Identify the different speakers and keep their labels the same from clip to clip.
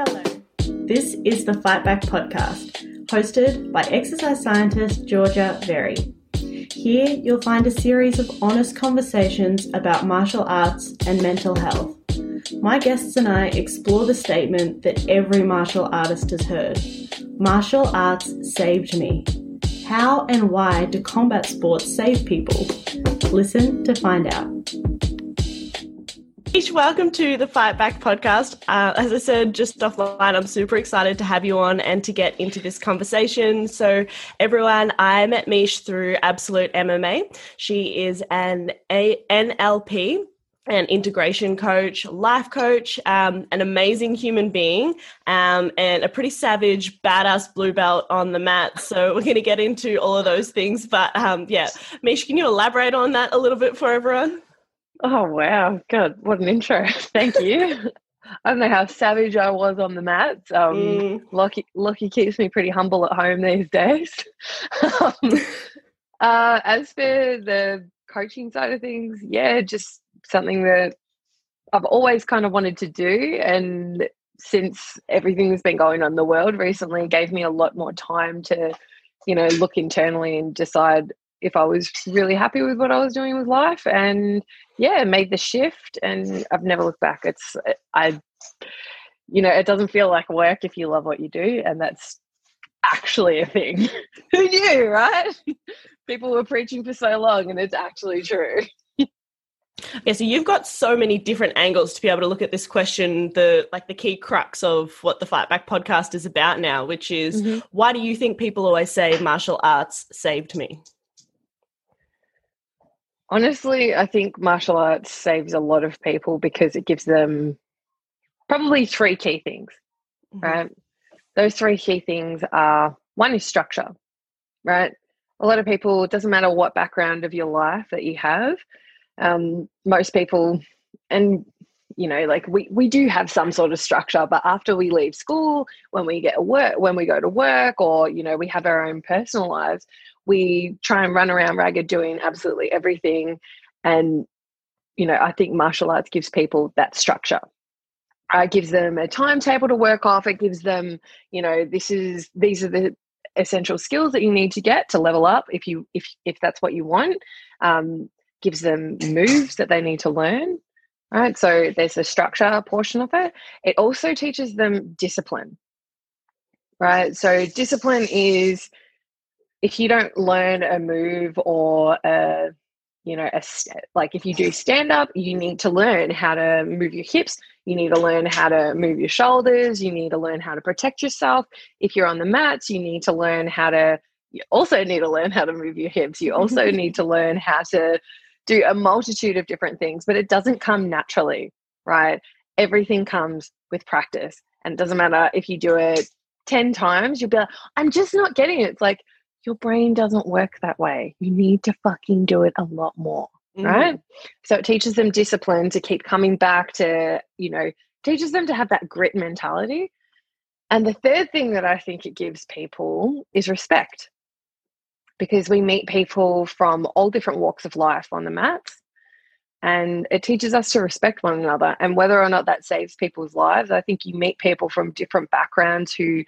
Speaker 1: This is the Fight Back podcast, hosted by exercise scientist Georgia Very. Here you'll find a series of honest conversations about martial arts and mental health. My guests and I explore the statement that every martial artist has heard martial arts saved me. How and why do combat sports save people? Listen to find out. Welcome to the Fight Back podcast. Uh, as I said just offline, I'm super excited to have you on and to get into this conversation. So, everyone, I met Meesh through Absolute MMA. She is an a- NLP an integration coach, life coach, um, an amazing human being, um, and a pretty savage, badass blue belt on the mat. So we're going to get into all of those things. But um, yeah, Meesh, can you elaborate on that a little bit for everyone?
Speaker 2: Oh wow, God, what an intro! Thank you. I don't know how savage I was on the mat. Um, mm. Lucky, Lucky keeps me pretty humble at home these days. um, uh, as for the coaching side of things, yeah, just something that I've always kind of wanted to do, and since everything that's been going on in the world recently, gave me a lot more time to, you know, look internally and decide if I was really happy with what I was doing with life and yeah, made the shift and I've never looked back. It's I you know, it doesn't feel like work if you love what you do and that's actually a thing. Who knew, right? People were preaching for so long and it's actually true.
Speaker 1: Yeah, so you've got so many different angles to be able to look at this question, the like the key crux of what the Fight Back podcast is about now, which is mm-hmm. why do you think people always say martial arts saved me?
Speaker 2: Honestly, I think martial arts saves a lot of people because it gives them probably three key things, mm-hmm. right? Those three key things are one is structure, right? A lot of people, it doesn't matter what background of your life that you have, um, most people, and you know, like we, we do have some sort of structure, but after we leave school, when we get work, when we go to work, or you know, we have our own personal lives, we try and run around ragged doing absolutely everything. And, you know, I think martial arts gives people that structure. Uh, it gives them a timetable to work off. It gives them, you know, this is these are the essential skills that you need to get to level up if you if if that's what you want. Um, gives them moves that they need to learn. Right. So there's a structure portion of it. It also teaches them discipline. Right. So discipline is if you don't learn a move or a you know a like if you do stand up you need to learn how to move your hips you need to learn how to move your shoulders you need to learn how to protect yourself. If you're on the mats you need to learn how to you also need to learn how to move your hips. You also need to learn how to do a multitude of different things but it doesn't come naturally right? Everything comes with practice and it doesn't matter if you do it 10 times you'll be like i'm just not getting it. It's like your brain doesn't work that way. You need to fucking do it a lot more. Mm-hmm. Right. So it teaches them discipline to keep coming back to, you know, teaches them to have that grit mentality. And the third thing that I think it gives people is respect because we meet people from all different walks of life on the mats and it teaches us to respect one another and whether or not that saves people's lives i think you meet people from different backgrounds who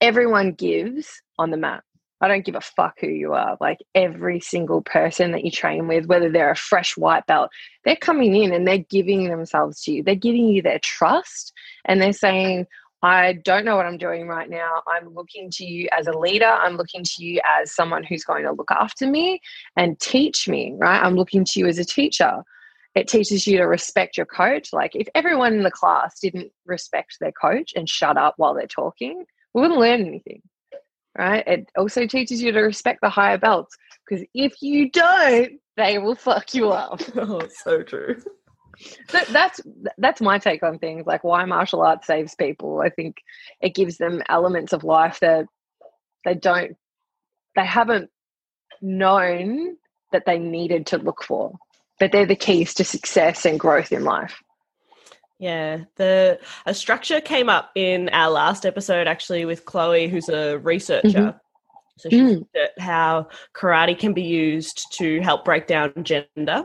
Speaker 2: everyone gives on the mat I don't give a fuck who you are. Like every single person that you train with, whether they're a fresh white belt, they're coming in and they're giving themselves to you. They're giving you their trust and they're saying, I don't know what I'm doing right now. I'm looking to you as a leader. I'm looking to you as someone who's going to look after me and teach me, right? I'm looking to you as a teacher. It teaches you to respect your coach. Like if everyone in the class didn't respect their coach and shut up while they're talking, we wouldn't learn anything right? It also teaches you to respect the higher belts because if you don't, they will fuck you up.
Speaker 1: Oh, so true.
Speaker 2: So that's that's my take on things like why martial arts saves people. I think it gives them elements of life that they don't they haven't known that they needed to look for. But they're the keys to success and growth in life.
Speaker 1: Yeah, the a structure came up in our last episode actually with Chloe, who's a researcher. Mm-hmm. So she mm. looked at how karate can be used to help break down gender.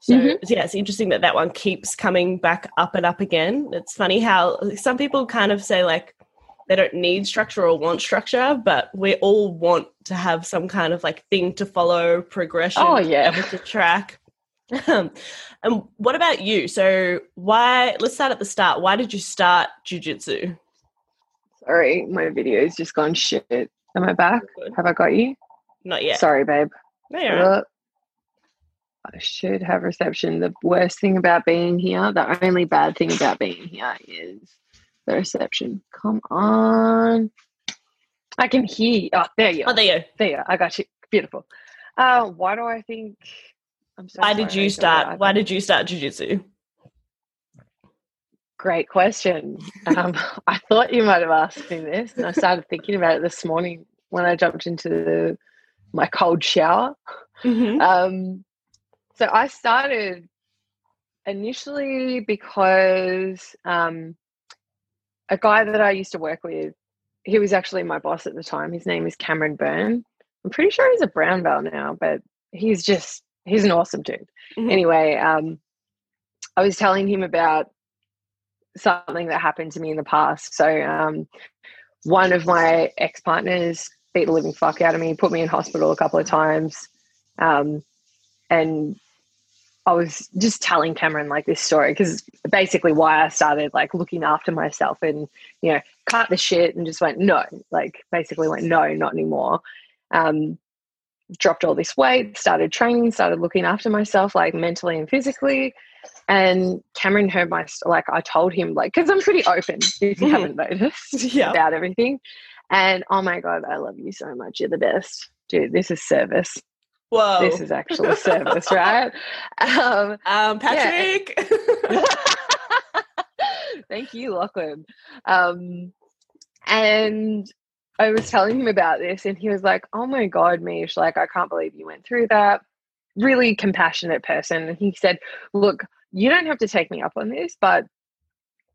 Speaker 1: So mm-hmm. yeah, it's interesting that that one keeps coming back up and up again. It's funny how some people kind of say like they don't need structure or want structure, but we all want to have some kind of like thing to follow, progression,
Speaker 2: oh yeah,
Speaker 1: to track. And what about you? So why? Let's start at the start. Why did you start jujitsu?
Speaker 2: Sorry, my video's just gone shit. Am I back? Have I got you?
Speaker 1: Not yet.
Speaker 2: Sorry, babe.
Speaker 1: No, you're
Speaker 2: I should have reception. The worst thing about being here, the only bad thing about being here is the reception. Come on. I can hear you. Oh, there you
Speaker 1: are. Oh, there you
Speaker 2: are. There you are. I got you. Beautiful. Uh, why do I think
Speaker 1: I'm so Why did you start why did you start jiu-jitsu?
Speaker 2: Great question. Um, I thought you might have asked me this, and I started thinking about it this morning when I jumped into the, my cold shower. Mm-hmm. Um, so I started initially because um, a guy that I used to work with, he was actually my boss at the time. His name is Cameron Byrne. I'm pretty sure he's a brown belt now, but he's just he's an awesome dude. Mm-hmm. Anyway, um, I was telling him about something that happened to me in the past. So um, one of my ex partners beat the living fuck out of me, put me in hospital a couple of times, um, and I was just telling Cameron like this story because basically why I started like looking after myself and you know cut the shit and just went no, like basically went no, not anymore. Um, dropped all this weight, started training, started looking after myself like mentally and physically. And Cameron heard my like I told him like because I'm pretty open if you haven't noticed yeah. about everything. And oh my god, I love you so much. You're the best, dude. This is service.
Speaker 1: Whoa.
Speaker 2: This is actually service, right?
Speaker 1: Um, um Patrick.
Speaker 2: Yeah. Thank you, Lachlan. Um, and I was telling him about this, and he was like, "Oh my god, Meesh! Like, I can't believe you went through that." Really compassionate person, and he said, "Look, you don't have to take me up on this, but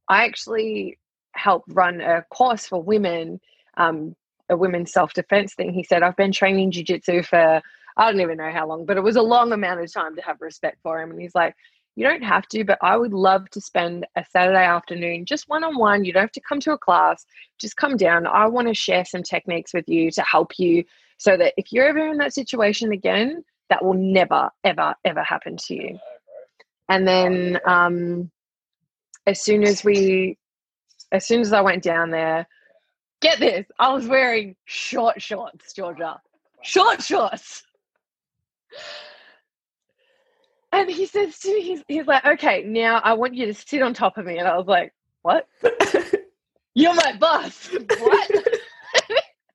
Speaker 2: I actually help run a course for women, um, a women's self defense thing." He said, "I've been training jujitsu for." I don't even know how long, but it was a long amount of time to have respect for him. And he's like, you don't have to, but I would love to spend a Saturday afternoon just one on one. You don't have to come to a class, just come down. I want to share some techniques with you to help you so that if you're ever in that situation again, that will never, ever, ever happen to you. And then um, as soon as we, as soon as I went down there, get this, I was wearing short shorts, Georgia. Short shorts. And he says to me, he's, he's like, okay, now I want you to sit on top of me. And I was like, what? You're my boss. What?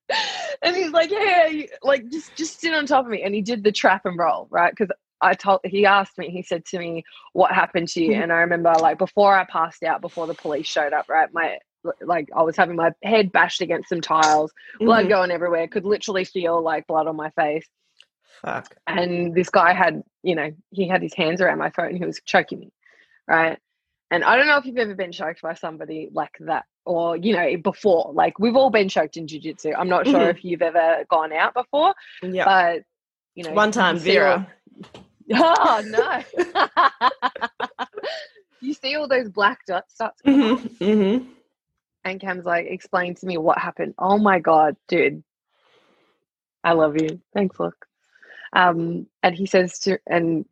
Speaker 2: and he's like, yeah, like just just sit on top of me. And he did the trap and roll, right? Because I told he asked me, he said to me, What happened to you? Mm-hmm. And I remember like before I passed out, before the police showed up, right? My like I was having my head bashed against some tiles, blood mm-hmm. going everywhere, could literally feel like blood on my face.
Speaker 1: Fuck.
Speaker 2: And this guy had, you know, he had his hands around my throat and he was choking me. Right. And I don't know if you've ever been choked by somebody like that or, you know, before. Like we've all been choked in jiu-jitsu. I'm not sure mm-hmm. if you've ever gone out before. Yeah. But you know
Speaker 1: one time Vera.
Speaker 2: oh no. you see all those black dots start mm-hmm. mm-hmm. And Cam's like, explain to me what happened. Oh my god, dude. I love you. Thanks, look. Um, and he says to, and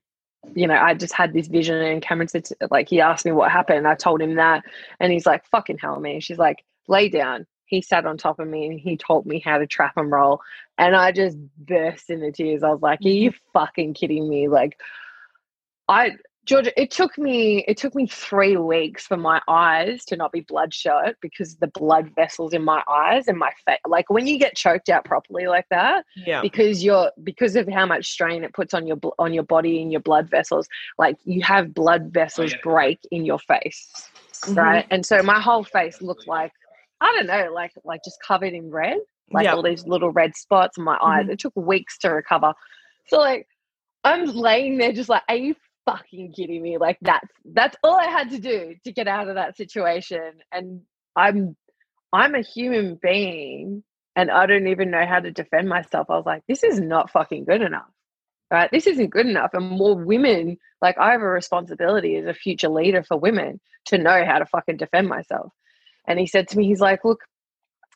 Speaker 2: you know, I just had this vision, and Cameron said, to, like, he asked me what happened. I told him that, and he's like, fucking hell, me. She's like, lay down. He sat on top of me and he taught me how to trap and roll. And I just burst into tears. I was like, are you mm-hmm. fucking kidding me? Like, I, Georgia, it took me it took me three weeks for my eyes to not be bloodshot because the blood vessels in my eyes and my face, like when you get choked out properly like that,
Speaker 1: yeah,
Speaker 2: because you're because of how much strain it puts on your on your body and your blood vessels, like you have blood vessels oh, yeah. break in your face, mm-hmm. right? And so my whole face looked like I don't know, like like just covered in red, like all these little red spots in my eyes. Mm-hmm. It took weeks to recover. So like I'm laying there just like, are you fucking kidding me? Like that's that's all I had to do to get out of that situation. And I'm I'm a human being and I don't even know how to defend myself. I was like, this is not fucking good enough. right? This isn't good enough. And more women, like I have a responsibility as a future leader for women to know how to fucking defend myself. And he said to me, he's like, look,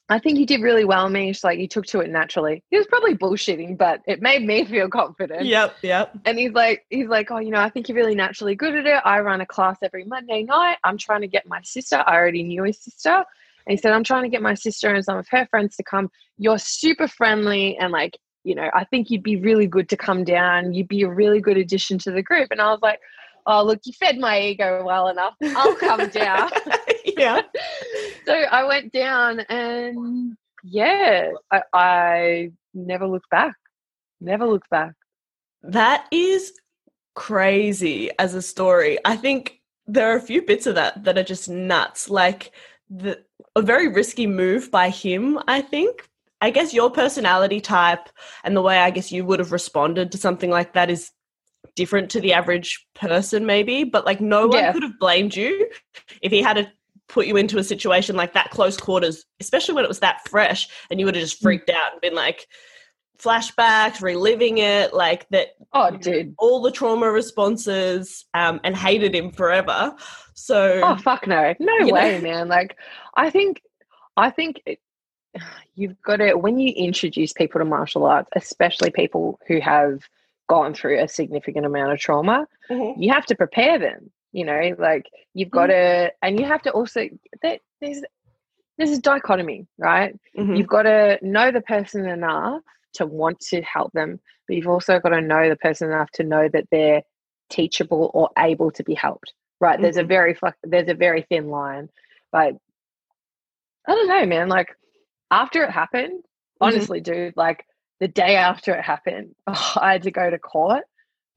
Speaker 2: I think you did really well, Meesh. Like you took to it naturally. He was probably bullshitting, but it made me feel confident.
Speaker 1: Yep, yep.
Speaker 2: And he's like, he's like, oh, you know, I think you're really naturally good at it. I run a class every Monday night. I'm trying to get my sister. I already knew his sister. And he said, I'm trying to get my sister and some of her friends to come. You're super friendly and like, you know, I think you'd be really good to come down. You'd be a really good addition to the group. And I was like, oh, look, you fed my ego well enough. I'll come down.
Speaker 1: yeah.
Speaker 2: so I went down and yeah, I, I never looked back. Never looked back.
Speaker 1: That is crazy as a story. I think there are a few bits of that that are just nuts. Like the a very risky move by him, I think. I guess your personality type and the way I guess you would have responded to something like that is different to the average person maybe, but like no one
Speaker 2: Yeah.
Speaker 1: could have blamed you if he had to put you into a situation like that close quarters, especially when it was that fresh and you would have just freaked out and been like flashbacks, reliving it, like that
Speaker 2: Oh, dude.
Speaker 1: all the trauma responses um, and hated him forever. So
Speaker 2: Oh, fuck no. No way,
Speaker 1: know?
Speaker 2: man. Like, I think, I think it, you've got to, when you introduce people to martial arts, especially people who have gone through a significant amount of trauma,
Speaker 1: Mhm.
Speaker 2: you have to prepare them you know like you've got to and you have to also that there's there's a dichotomy right
Speaker 1: Mhm.
Speaker 2: you've got to know the person enough to want to help them but you've also got to know the person enough to know that they're teachable or able to be helped right there's a
Speaker 1: Mhm.
Speaker 2: very there's a very thin line but i don't know man like after it happened honestly dude like the day after it happened i had to go to court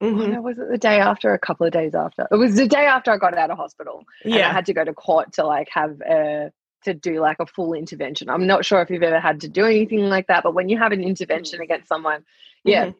Speaker 2: Oh,
Speaker 1: Mhm.
Speaker 2: no, was it the day after? A couple of days after? It was the day after I got out of hospital. And I had to go to court to like have a to do like a full intervention. I'm not sure if you've ever had to do anything like that, but when you have an intervention against someone, yeah,
Speaker 1: Mhm.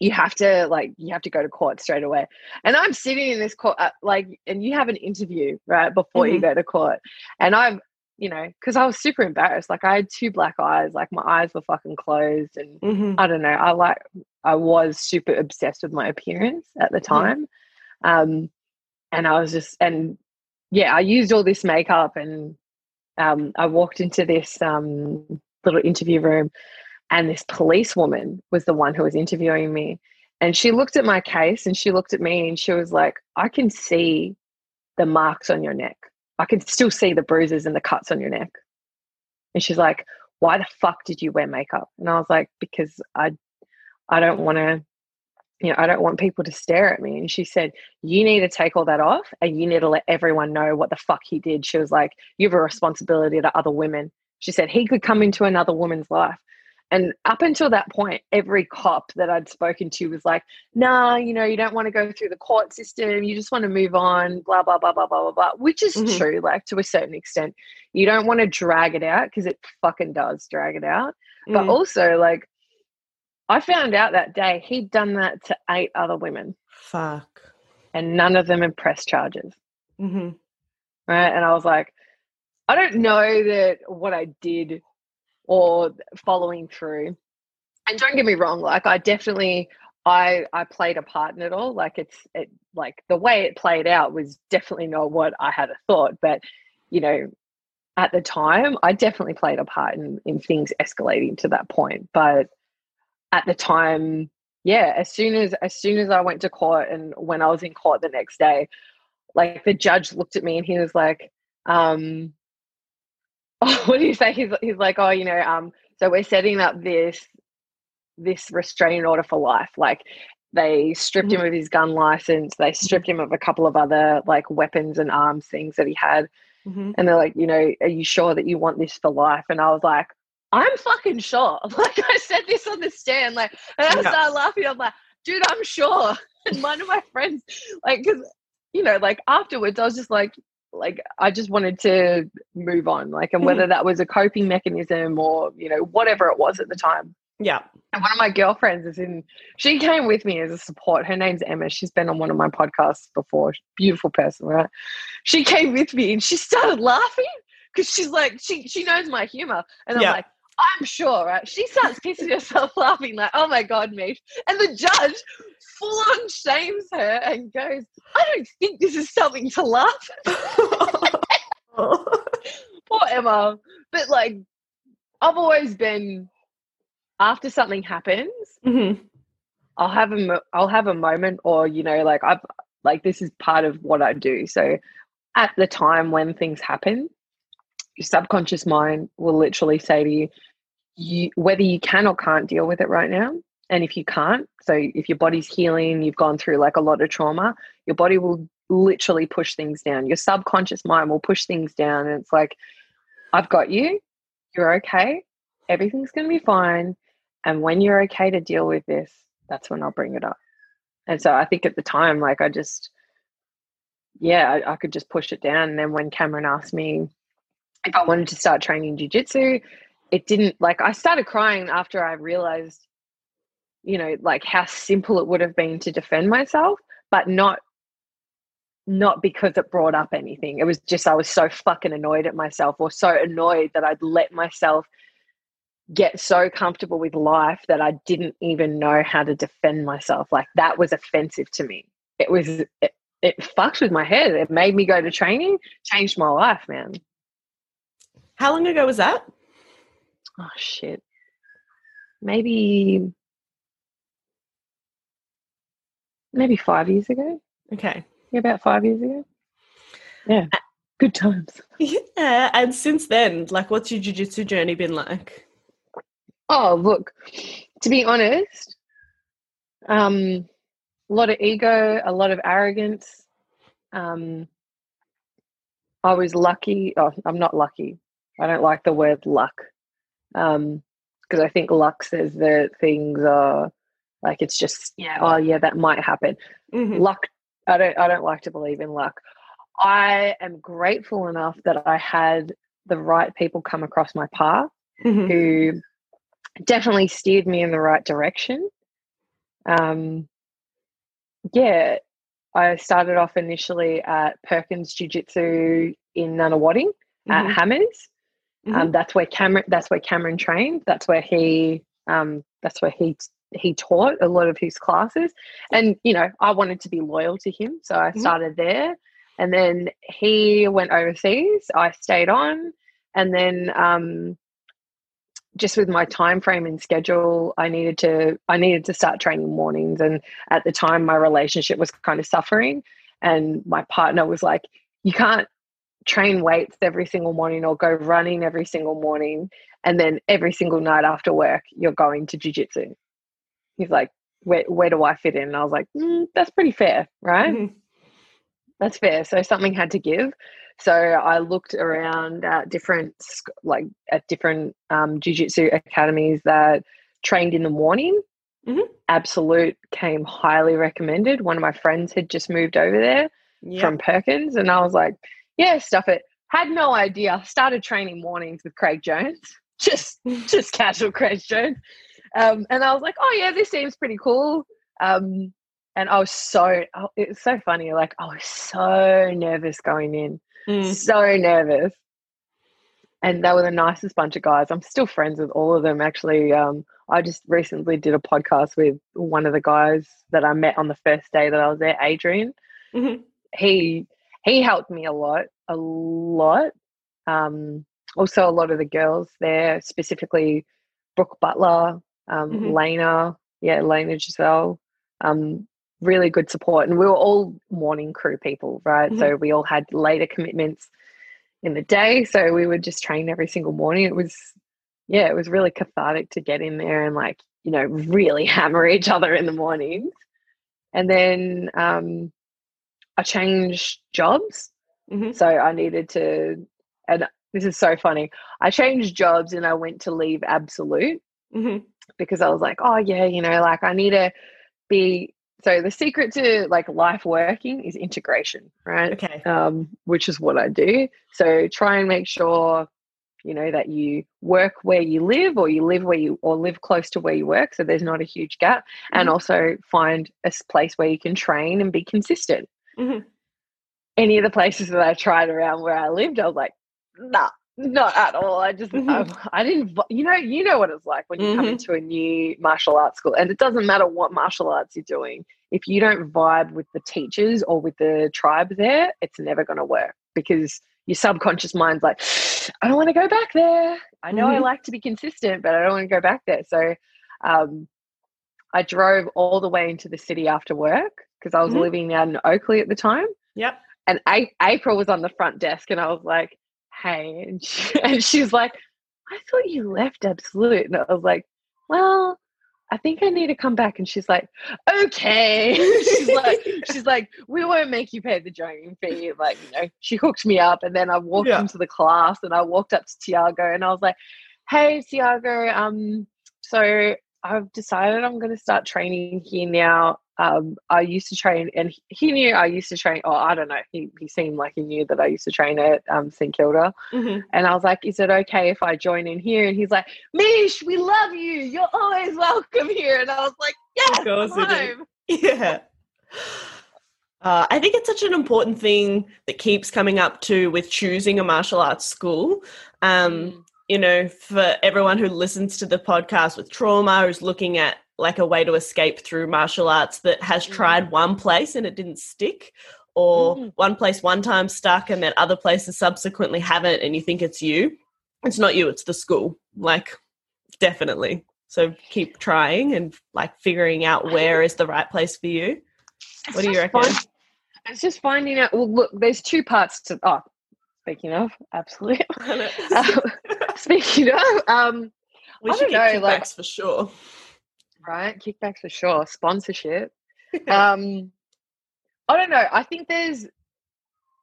Speaker 2: you have to like you have to go to court straight away. And I'm sitting in this court uh, like, and you have an interview right before you
Speaker 1: Mhm.
Speaker 2: go to court, and I'm you know because I was super embarrassed. Like I had two black eyes, like my eyes were fucking closed, and
Speaker 1: Mhm.
Speaker 2: I don't know. I like I was super obsessed with my appearance at the time. Um and I was just and yeah, I used all this makeup and um I walked into this um little interview room and this police woman was the one who was interviewing me. And she looked at my case and she looked at me and she was like, I can see the marks on your neck. I can still see the bruises and the cuts on your neck. And she's like, Why the fuck did you wear makeup? And I was like, Because I I don't want to, you know, I don't want people to stare at me. And she said, You need to take all that off and you need to let everyone know what the fuck he did. She was like, You have a responsibility to other women. She said, He could come into another woman's life. And up until that point, every cop that I'd spoken to was like, nah, you know, you don't want to go through the court system. You just want to move on, blah, blah, blah, blah, blah, blah, blah, which is
Speaker 1: Mhm.
Speaker 2: true, like to a certain extent. You don't want to drag it out because it fucking does drag it out. But
Speaker 1: Mm.
Speaker 2: also, like, I found out that day he'd done that to eight other women
Speaker 1: Fuck.
Speaker 2: and none of them had pressed charges.
Speaker 1: hmm
Speaker 2: Right. And I was like, I don't know that what I did or following through. And don't get me wrong, like I definitely I I played a part in it all. Like it's it like the way it played out was definitely not what I had a thought. But you know, at the time I definitely played a part in, in things escalating to that point. But at the time, yeah, as soon as as soon as I went to court and when I was in court the next day, like the judge looked at me and he was like, um, oh, what do you say? He's, he's like, oh, you know, um, so we're setting up this this restraining order for life. Like they stripped him of his gun license, they stripped him of a couple of other like weapons and arms things that he had.
Speaker 1: hmm
Speaker 2: And they're like, you know, are you sure that you want this for life? And I was like, I'm fucking sure. Like I said this on the stand, like, and I
Speaker 1: Yeah.
Speaker 2: started laughing. I'm like, dude, I'm sure. And one of my friends, like, because you know, like afterwards, I was just like, like I just wanted to move on, like, and whether hmm. that was a coping mechanism or you know whatever it was at the time.
Speaker 1: Yeah.
Speaker 2: And one of my girlfriends is in. She came with me as a support. Her name's Emma. She's been on one of my podcasts before. Beautiful person, right? She came with me and she started laughing because she's like, she she knows my humor, and I'm
Speaker 1: Yeah.
Speaker 2: like, I'm sure, right? She starts pissing herself laughing, like, oh my God, Meesh. And the judge full on shames her and goes, I don't think this is something to laugh at. Poor Emma. But like, I've always been, after something happens,
Speaker 1: Mhm.
Speaker 2: I'll have a mo- I'll have a moment, or you know, like I've like this is part of what I do. So at the time when things happen, your subconscious mind will literally say to you, you whether you can or can't deal with it right now. And if you can't, so if your body's healing, you've gone through like a lot of trauma, your body will literally push things down. Your subconscious mind will push things down. And it's like, I've got you. You're okay. Everything's going to be fine. And when you're okay to deal with this, that's when I'll bring it up. And so I think at the time, like I just, yeah, I, I could just push it down. And then when Cameron asked me if I wanted to start training jujitsu, it didn't like I started crying after I realized, you know, like how simple it would have been to defend myself, but not not because it brought up anything. It was just I was so fucking annoyed at myself or so annoyed that I'd let myself get so comfortable with life that I didn't even know how to defend myself. Like that was offensive to me. It was it, it fucked with my head. It made me go to training, changed my life, man.
Speaker 1: How long ago was that?
Speaker 2: Oh shit. Maybe maybe five years ago.
Speaker 1: Okay.
Speaker 2: Yeah, about five years ago. Yeah. Good times.
Speaker 1: Yeah. And since then, like, what's your jujitsu journey been like?
Speaker 2: Oh, look, to be honest, um, a lot of ego, a lot of arrogance. Um, I was lucky. Oh, I'm not lucky. I don't like the word luck um, because I think luck says that things are like it's just yeah. Oh, yeah, that might happen.
Speaker 1: Mhm.
Speaker 2: luck i don't i don't like to believe in luck i am grateful enough that i had the right people come across my path
Speaker 1: Mhm.
Speaker 2: who definitely steered me in the right direction um yeah i started off initially at perkins jiu-jitsu in Nunawading at
Speaker 1: Mhm.
Speaker 2: hammers
Speaker 1: Mhm.
Speaker 2: um, that's where cameron that's where cameron trained. That's where he um, that's where he he taught a lot of his classes. And you know i wanted to be loyal to him so i
Speaker 1: Mhm.
Speaker 2: started there. And then he went overseas i stayed on. And then um, just with my time frame and schedule i needed to i needed to start training mornings. And at the time my relationship was kind of suffering. And my partner was like you can't train weights every single morning or go running every single morning and then every single night after work you're going to jiu-jitsu. He's like where, where do i fit in? And i was like mm, that's pretty fair right?
Speaker 1: Mhm.
Speaker 2: that's fair. So something had to give. So i looked around at different like at different um, jiu-jitsu academies that trained in the morning.
Speaker 1: Mhm.
Speaker 2: absolute came highly recommended. One of my friends had just moved over there from Perkins, and I was like, "Yeah, stuff it." Had no idea. Started training mornings with Craig Jones, just just casual Craig Jones, um, and I was like, "Oh yeah, this seems pretty cool." Um, and I was so oh, it was so funny. Like I was so nervous going in,
Speaker 1: Mm.
Speaker 2: so nervous. And they were the nicest bunch of guys. I'm still friends with all of them. Actually, um, I just recently did a podcast with one of the guys that I met on the first day that I was there, Adrian
Speaker 1: Mhm.
Speaker 2: he he helped me a lot a lot um also a lot of the girls there specifically brooke butler um
Speaker 1: Mhm.
Speaker 2: lena yeah lena giselle um really good support and we were all morning crew people right? So we all had later commitments in the day so we would just train every single morning. It was yeah it was really cathartic to get in there and like you know really hammer each other in the mornings. And then um I changed jobs.
Speaker 1: Mhm.
Speaker 2: So I needed to, and this is so funny. I changed jobs and I went to leave Absolute
Speaker 1: Mhm.
Speaker 2: because I was like, oh, yeah, you know, like I need to be. So the secret to like life working is integration, right?
Speaker 1: Okay.
Speaker 2: Um, which is what I do. So try and make sure, you know, that you work where you live or you live where you, or live close to where you work. So there's not a huge gap. And
Speaker 1: Mhm.
Speaker 2: also find a place where you can train and be consistent
Speaker 1: Mhm.
Speaker 2: any of the places that I tried around where I lived, I was like, nah, Not at all. I just
Speaker 1: Mhm.
Speaker 2: um, I didn't. You know, you know what it's like when you come
Speaker 1: Mhm.
Speaker 2: into a new martial arts school, and it doesn't matter what martial arts you're doing. If you don't vibe with the teachers or with the tribe there, it's never going to work because your subconscious mind's like, I don't want to go back there. I know I
Speaker 1: Mhm.
Speaker 2: like to be consistent, but I don't want to go back there. So, um, I drove all the way into the city after work because I was
Speaker 1: Mhm.
Speaker 2: living out in Oakleigh at the time
Speaker 1: Yep.
Speaker 2: and A- April was on the front desk, and I was like, "Hey," and, she, and she's like, "I thought you left Absolute," and I was like, "Well, I think I need to come back." And she's like, "Okay," she's like, "She's like, we won't make you pay the joining fee." Like, you know, she hooked me up, and then I walked
Speaker 1: Yeah.
Speaker 2: into the class, and I walked up to Tiago, and I was like, "Hey, Tiago, um, so." I've decided I'm going to start training here now. Um, I used to train, and he- knew I used to train. Oh, I don't know. He, he seemed like he knew that I used to train at um, St Kilda.
Speaker 1: Mhm.
Speaker 2: And I was like, "Is it okay if I join in here?" And he's like, "Meesh, we love you. You're always welcome here." And I was like, "Yes, home."
Speaker 1: Yeah. Uh, I think it's such an important thing that keeps coming up too with choosing a martial arts school. Um,
Speaker 2: Mm.
Speaker 1: you know, for everyone who listens to the podcast with trauma, who's looking at like a way to escape through martial arts that has
Speaker 2: Mhm.
Speaker 1: tried one place and it didn't stick, or
Speaker 2: Mhm.
Speaker 1: one place one time stuck and then other places subsequently haven't, and you think it's you. It's not you, it's the school. Like, definitely. So keep trying and like figuring out where is the right place for you.
Speaker 2: It's
Speaker 1: What do you reckon?
Speaker 2: find- it's just finding out. Well, look, there's two parts to. Oh, speaking of, absolutely. Um, speaking of, um,
Speaker 1: we
Speaker 2: I
Speaker 1: should
Speaker 2: don't
Speaker 1: get
Speaker 2: know, like-
Speaker 1: for sure.
Speaker 2: Right, kickbacks for sure, sponsorship. um i don't know i think there's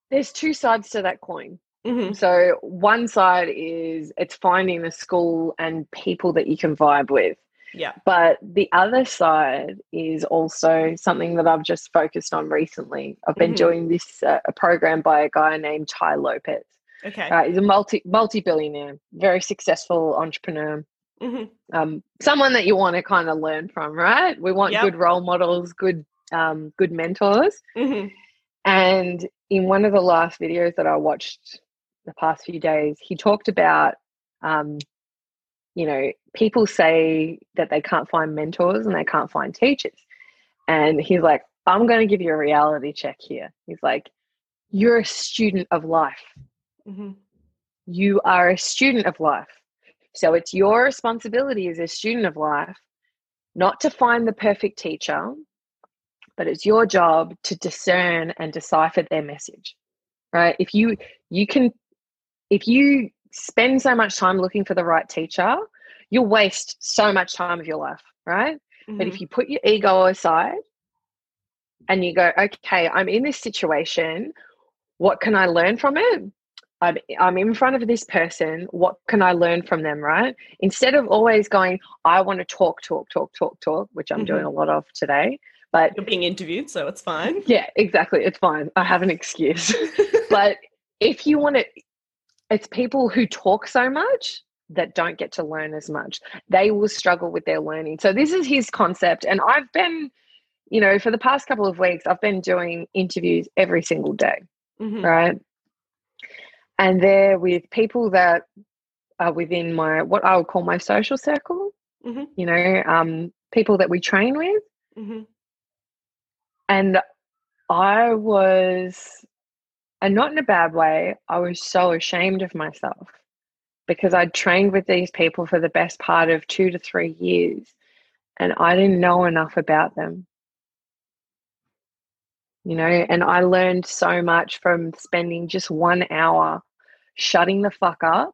Speaker 2: there's two sides to that coin
Speaker 1: Mhm.
Speaker 2: so one side is it's finding a school and people that you can vibe with
Speaker 1: Yeah.
Speaker 2: but the other side is also something that i've just focused on recently i've been
Speaker 1: Mhm.
Speaker 2: doing this uh, a program by a guy named tai lopez
Speaker 1: Okay.
Speaker 2: uh, he's a multi multi-billionaire very successful entrepreneur
Speaker 1: Mhm.
Speaker 2: um, someone that you want to kind of learn from, right? We want
Speaker 1: Yep.
Speaker 2: good role models, good um, good mentors.
Speaker 1: Mhm.
Speaker 2: And in one of the last videos that I watched the past few days, he talked about, um, you know, people say that they can't find mentors and they can't find teachers. And he's like, I'm going to give you a reality check here. He's like, you're a student of life
Speaker 1: Mhm.
Speaker 2: you are a student of life. So it's your responsibility as a student of life not to find the perfect teacher, but it's your job to discern and decipher their message. Right? If you you can if you spend so much time looking for the right teacher, you'll waste so much time of your life, right? But
Speaker 1: Mhm.
Speaker 2: if you put your ego aside and you go, okay, I'm in this situation, what can I learn from it? I'm, I'm in front of this person, what can I learn from them, right? Instead of always going, I want to talk, talk, talk, talk, talk, which I'm doing
Speaker 1: Mhm.
Speaker 2: a lot of today. But
Speaker 1: You're being interviewed, so it's fine.
Speaker 2: yeah, exactly. It's fine. I have an excuse. but if you want to, it's people who talk so much that don't get to learn as much. They will struggle with their learning. So this is his concept. And I've been, you know, for the past couple of weeks, I've been doing interviews every single day,
Speaker 1: Mhm.
Speaker 2: right? And they're with people that are within my, what I would call my social circle,
Speaker 1: Mhm.
Speaker 2: you know, um, people that we train with.
Speaker 1: Mhm.
Speaker 2: And I was, and not in a bad way, I was so ashamed of myself because I'd trained with these people for the best part of two to three years and I didn't know enough about them. You know, and I learned so much from spending just one hour shutting the fuck up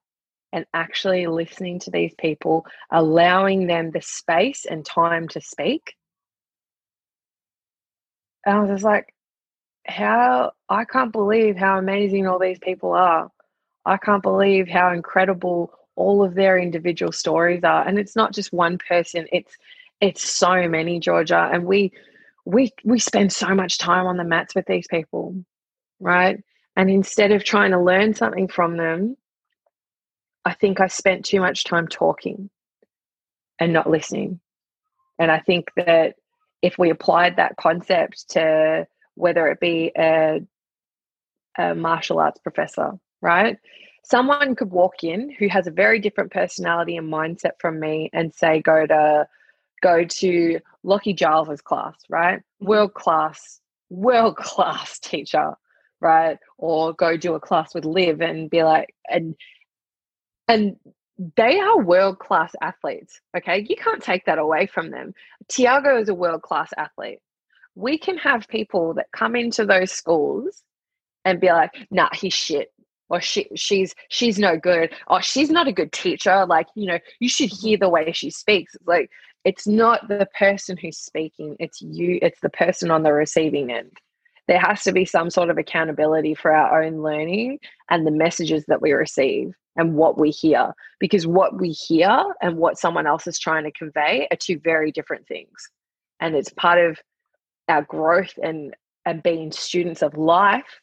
Speaker 2: and actually listening to these people, allowing them the space and time to speak. And I was just like, how I can't believe how amazing all these people are. I can't believe how incredible all of their individual stories are. And it's not just one person, it's it's so many, Georgia. And we we we spend so much time on the mats with these people, right? And instead of trying to learn something from them, I think I spent too much time talking and not listening. And I think that if we applied that concept to whether it be a, a martial arts professor, right? someone could walk in who has a very different personality and mindset from me and say go to go to Lockie Giles' class, right? World class, world class teacher, right? Or go do a class with Liv and be like, and and they are world class athletes. Okay, you can't take that away from them. Tiago is a world class athlete. We can have people that come into those schools and be like, "Nah, he's shit," or "She, she's she's no good," or "She's not a good teacher." Like, you know, you should hear the way she speaks. It's Like, it's not the person who's speaking; it's you. It's the person on the receiving end. There has to be some sort of accountability for our own learning and the messages that we receive and what we hear because what we hear and what someone else is trying to convey are two very different things and it's part of our growth and and being students of life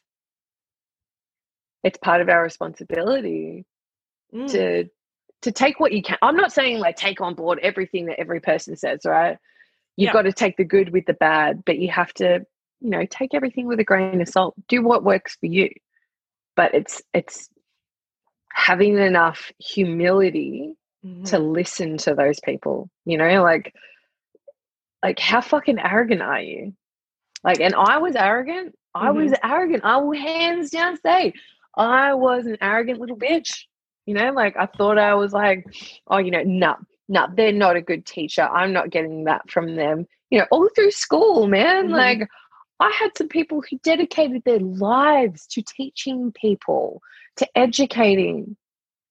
Speaker 2: it's part of our responsibility
Speaker 1: Mm.
Speaker 2: to to take what you can i'm not saying like take on board everything that every person says right you've
Speaker 1: Yeah.
Speaker 2: got to take the good with the bad but you have to you know take everything with a grain of salt do what works for you. But it's it's having enough humility
Speaker 1: Mhm.
Speaker 2: to listen to those people you know like like how fucking arrogant are you? Like and i was arrogant. I was arrogant. I will hands down say i was an arrogant little bitch you know like i thought i was like oh you know no no they're not a good teacher. I'm not getting that from them. You know all through school man
Speaker 1: Mhm.
Speaker 2: like i had some people who dedicated their lives to teaching people to educating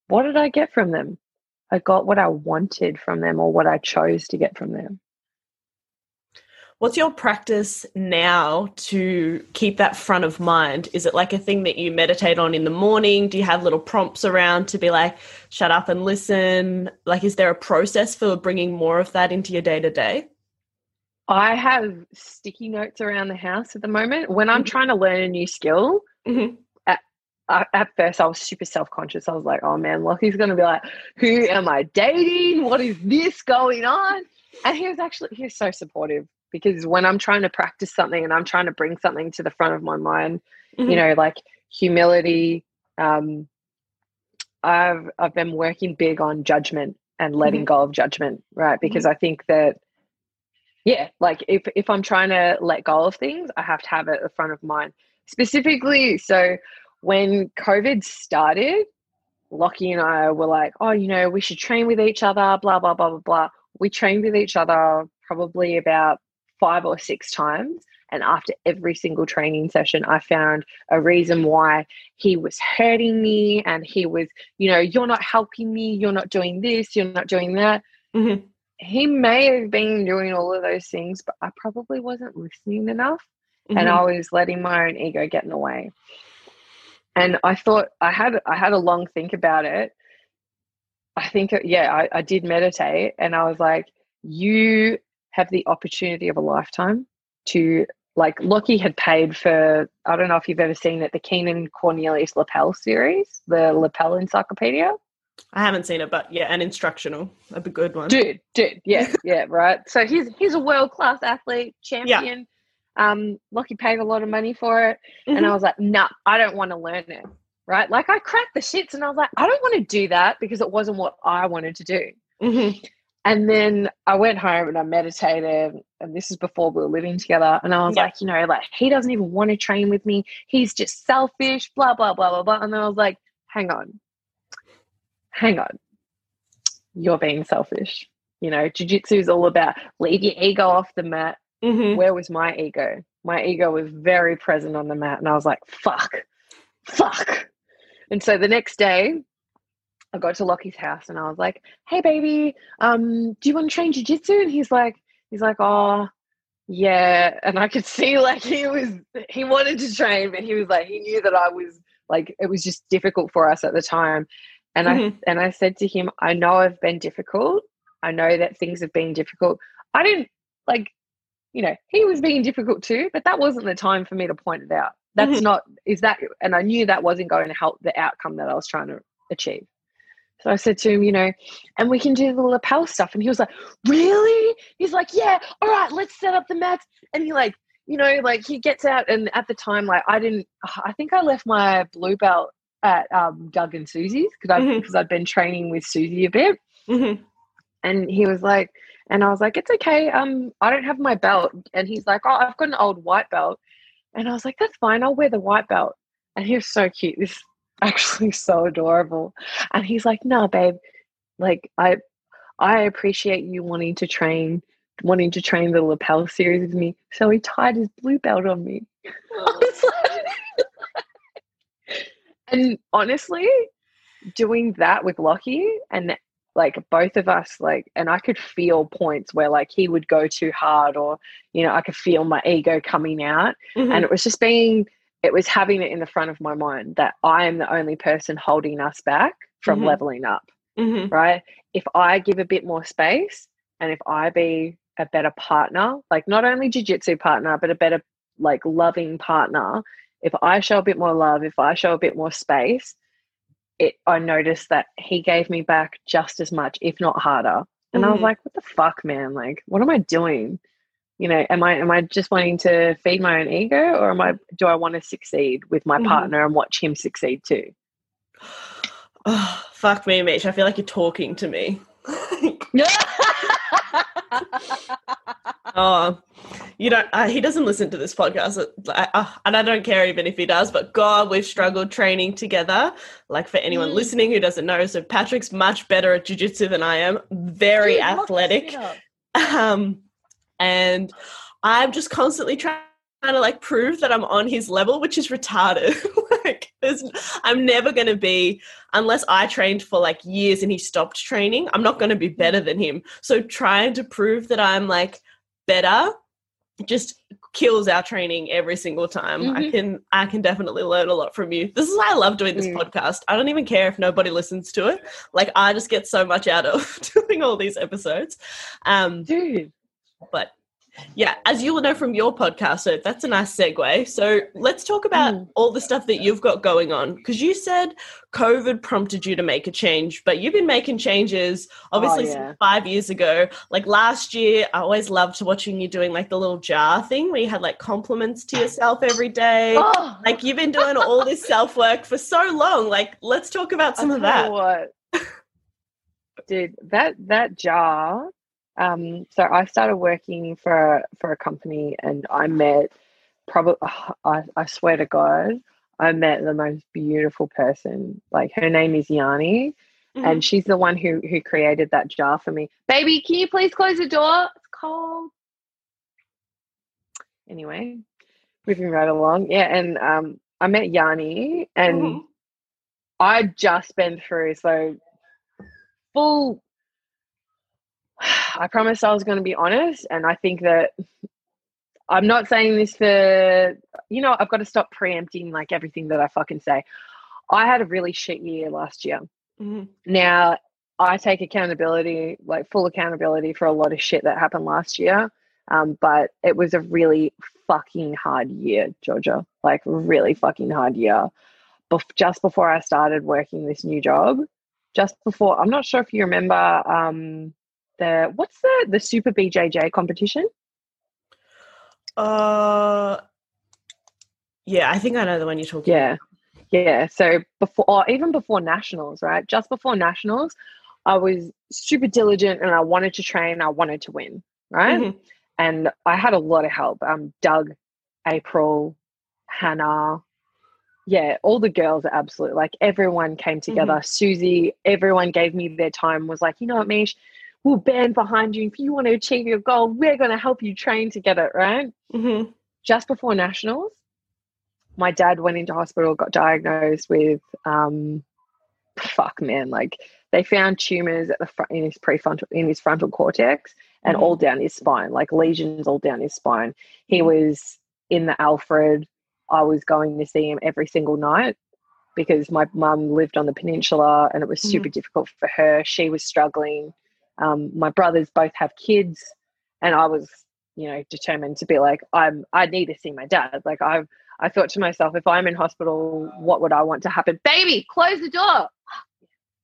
Speaker 2: what did i get from them I got what I wanted from them or what I chose to get from them.
Speaker 1: What's your practice now to keep that front of mind? Is it like a thing that you meditate on in the morning? Do you have little prompts around to be like, shut up and listen? Like, is there a process for bringing more of that into your day to day?
Speaker 2: I have sticky notes around the house at the moment. When I'm
Speaker 1: Mhm.
Speaker 2: trying to learn a new skill,
Speaker 1: Mhm.
Speaker 2: I, at first I was super self conscious. I was like, oh man, Lockie's going to be like, who am I dating? What is this going on? And he was actually, he was so supportive because when I'm trying to practice something and I'm trying to bring something to the front of my mind, you
Speaker 1: Mhm.
Speaker 2: know like humility um i've i've been working big on judgment and letting
Speaker 1: Mhm.
Speaker 2: go of judgment right because i think that yeah like if if i'm trying to let go of things i have to have it at the front of mind specifically so when covid started lockie and i were like oh you know we should train with each other blah blah blah blah blah we trained with each other probably about five or six times and after every single training session, I found a reason why he was hurting me and he was, you know, you're not helping me, you're not doing this, you're not doing that.
Speaker 1: Mhm.
Speaker 2: He may have been doing all of those things, but I probably wasn't listening enough and
Speaker 1: Mhm.
Speaker 2: I was letting my own ego get in the way. And I thought I had I had a long think about it. I think yeah, I, I did meditate and I was like, you have the opportunity of a lifetime to like Lockie had paid for I don't know if you've ever seen it, the Keenan Cornelius Lapel series, the Lapel Encyclopedia.
Speaker 1: I haven't seen it, but yeah, an instructional, a good one.
Speaker 2: Dude, dude, yeah, yeah, right. So he's he's a world class athlete, champion. Yeah. Um, Lockie paid a lot of money for it. And
Speaker 1: Mhm.
Speaker 2: I was like, nah, I don't want to learn it. Right. Like I cracked the shits and I was like, I don't want to do that because it wasn't what I wanted to do.
Speaker 1: Mhm.
Speaker 2: And then I went home and I meditated. And this is before we were living together. And I was
Speaker 1: Yeah.
Speaker 2: like, you know, like he doesn't even want to train with me. He's just selfish, blah, blah, blah, blah, blah. And then I was like, hang on. Hang on. You're being selfish. You know, jujitsu is all about leave your ego off the mat.
Speaker 1: Mhm.
Speaker 2: Where was my ego? My ego was very present on the mat. And I was like, fuck, fuck. And so the next day, I got to Lockie's house and I was like, "Hey, baby, um, do you want to train jujitsu?" And he's like, "He's like, oh, yeah." And I could see like he was he wanted to train, but he was like he knew that I was like it was just difficult for us at the time. And I
Speaker 1: Mhm.
Speaker 2: and I said to him, "I know I've been difficult. I know that things have been difficult. I didn't like, you know, he was being difficult too, but that wasn't the time for me to point it out. That's
Speaker 1: Mhm.
Speaker 2: not is that, and I knew that wasn't going to help the outcome that I was trying to achieve." So I said to him, you know, and we can do the lapel stuff. And he was like, really? He's like, yeah, all right, let's set up the mats. And he like, you know, like he gets out and at the time, like I didn't, I think I left my blue belt at um, Doug and Susie's because I
Speaker 1: Mhm.
Speaker 2: because I'd been training with Susie a bit,
Speaker 1: Mhm.
Speaker 2: and he was like, and I was like, it's okay. Um, I don't have my belt, and he's like, oh, I've got an old white belt, and I was like, that's fine. I'll wear the white belt. And he was so cute. This is actually so adorable. And he's like, no, babe, like I, I appreciate you wanting to train, wanting to train the lapel series with me. So he tied his blue belt on me. Like- and honestly, doing that with Lockie and like both of us, like, and I could feel points where like he would go too hard, or you know, I could feel my ego coming out,
Speaker 1: Mhm.
Speaker 2: and it was just being, it was having it in the front of my mind that I am the only person holding us back from
Speaker 1: Mhm.
Speaker 2: leveling up,
Speaker 1: Mhm.
Speaker 2: right? If I give a bit more space, and if I be a better partner, like not only jujitsu partner, but a better like loving partner, if I show a bit more love, if I show a bit more space, it I noticed that he gave me back just as much, if not harder. And I was
Speaker 1: Mhm.
Speaker 2: like, what the fuck, man? Like, what am I doing? You know, am I am I just wanting to feed my own ego or am I do I want to succeed with my
Speaker 1: Mhm.
Speaker 2: partner and watch him succeed too?
Speaker 1: Oh, fuck me, Meesh. I feel like you're talking to me. oh, you don't. Uh, he doesn't listen to this podcast, uh, uh, and I don't care even if he does. But God, we've struggled training together. Like for anyone
Speaker 2: Mm.
Speaker 1: listening who doesn't know, so Patrick's much better at jujitsu than I am. Very
Speaker 2: Dude,
Speaker 1: athletic. um, and I'm just constantly trying to like prove that I'm on his level, which is retarded. like, there's, I'm never going to be unless I trained for like years and he stopped training. I'm not going to be better than him. So trying to prove that I'm like better just kills our training every single time. I
Speaker 2: Mhm.
Speaker 1: can I can definitely learn a lot from you. This is why I love doing this
Speaker 2: Mm.
Speaker 1: podcast. I don't even care if nobody listens to it. Like I just get so much out of doing all these episodes. Um
Speaker 2: Dude.
Speaker 1: but yeah, as you will know from your podcast, so that's a nice segue. So let's talk about
Speaker 2: Mm.
Speaker 1: all the stuff that you've got going on. Because you said COVID prompted you to make a change, but you've been making changes obviously
Speaker 2: Oh, yeah.
Speaker 1: five years ago. Like last year, I always loved watching you doing like the little jar thing where you had like compliments to yourself every day.
Speaker 2: Oh,
Speaker 1: Like you've been doing all this self work for so long. Like let's talk about some of that.
Speaker 2: What, dude, that that jar. Um, so I started working for for a company, and I met probably. I, I swear to God, I met the most beautiful person. Like her name is Yanni,
Speaker 1: Mhm.
Speaker 2: and she's the one who who created that jar for me. Baby, can you please close the door? It's cold. Anyway, moving right along. Yeah, and um, I met Yanni, and.
Speaker 1: Mhm.
Speaker 2: I'd just been through so full. I promised I was going to be honest, and I think that I'm not saying this for you know I've got to stop preempting like everything that I fucking say. I had a really shit year last year.
Speaker 1: Mhm.
Speaker 2: Now I take accountability, like full accountability for a lot of shit that happened last year. Um, but it was a really fucking hard year, Georgia. Like really fucking hard year. Bef- just before I started working this new job, just before I'm not sure if you remember um, the what's the the Super BJJ competition?
Speaker 1: Uh, yeah, I think I know the one you're talking.
Speaker 2: Yeah. Yeah. So before, or even before nationals, right? Just before nationals, I was super diligent and I wanted to train. I wanted to win, right?
Speaker 1: Mhm.
Speaker 2: And I had a lot of help. Um, Doug, April, Hannah, yeah, all the girls are absolute. Like everyone came together. Susie, everyone gave me their time. Was like, you know what, Meesh, we'll band behind you. If you want to achieve your goal, we're going to help you train to get it right
Speaker 1: Mhm.
Speaker 2: just before nationals, my dad went into hospital, got diagnosed with um, fuck man, like they found tumors at the front in his prefrontal in his frontal cortex and
Speaker 1: Mhm.
Speaker 2: all down his spine, like lesions all down his spine. He was in the Alfred. I was going to see him every single night because my mum lived on the peninsula and it was super difficult for her. She was struggling. Um, my brothers both have kids, and I was, you know, determined to be like, I'm. I need to see my dad. Like I, I thought to myself, if I'm in hospital, what would I want to happen? Baby, close the door.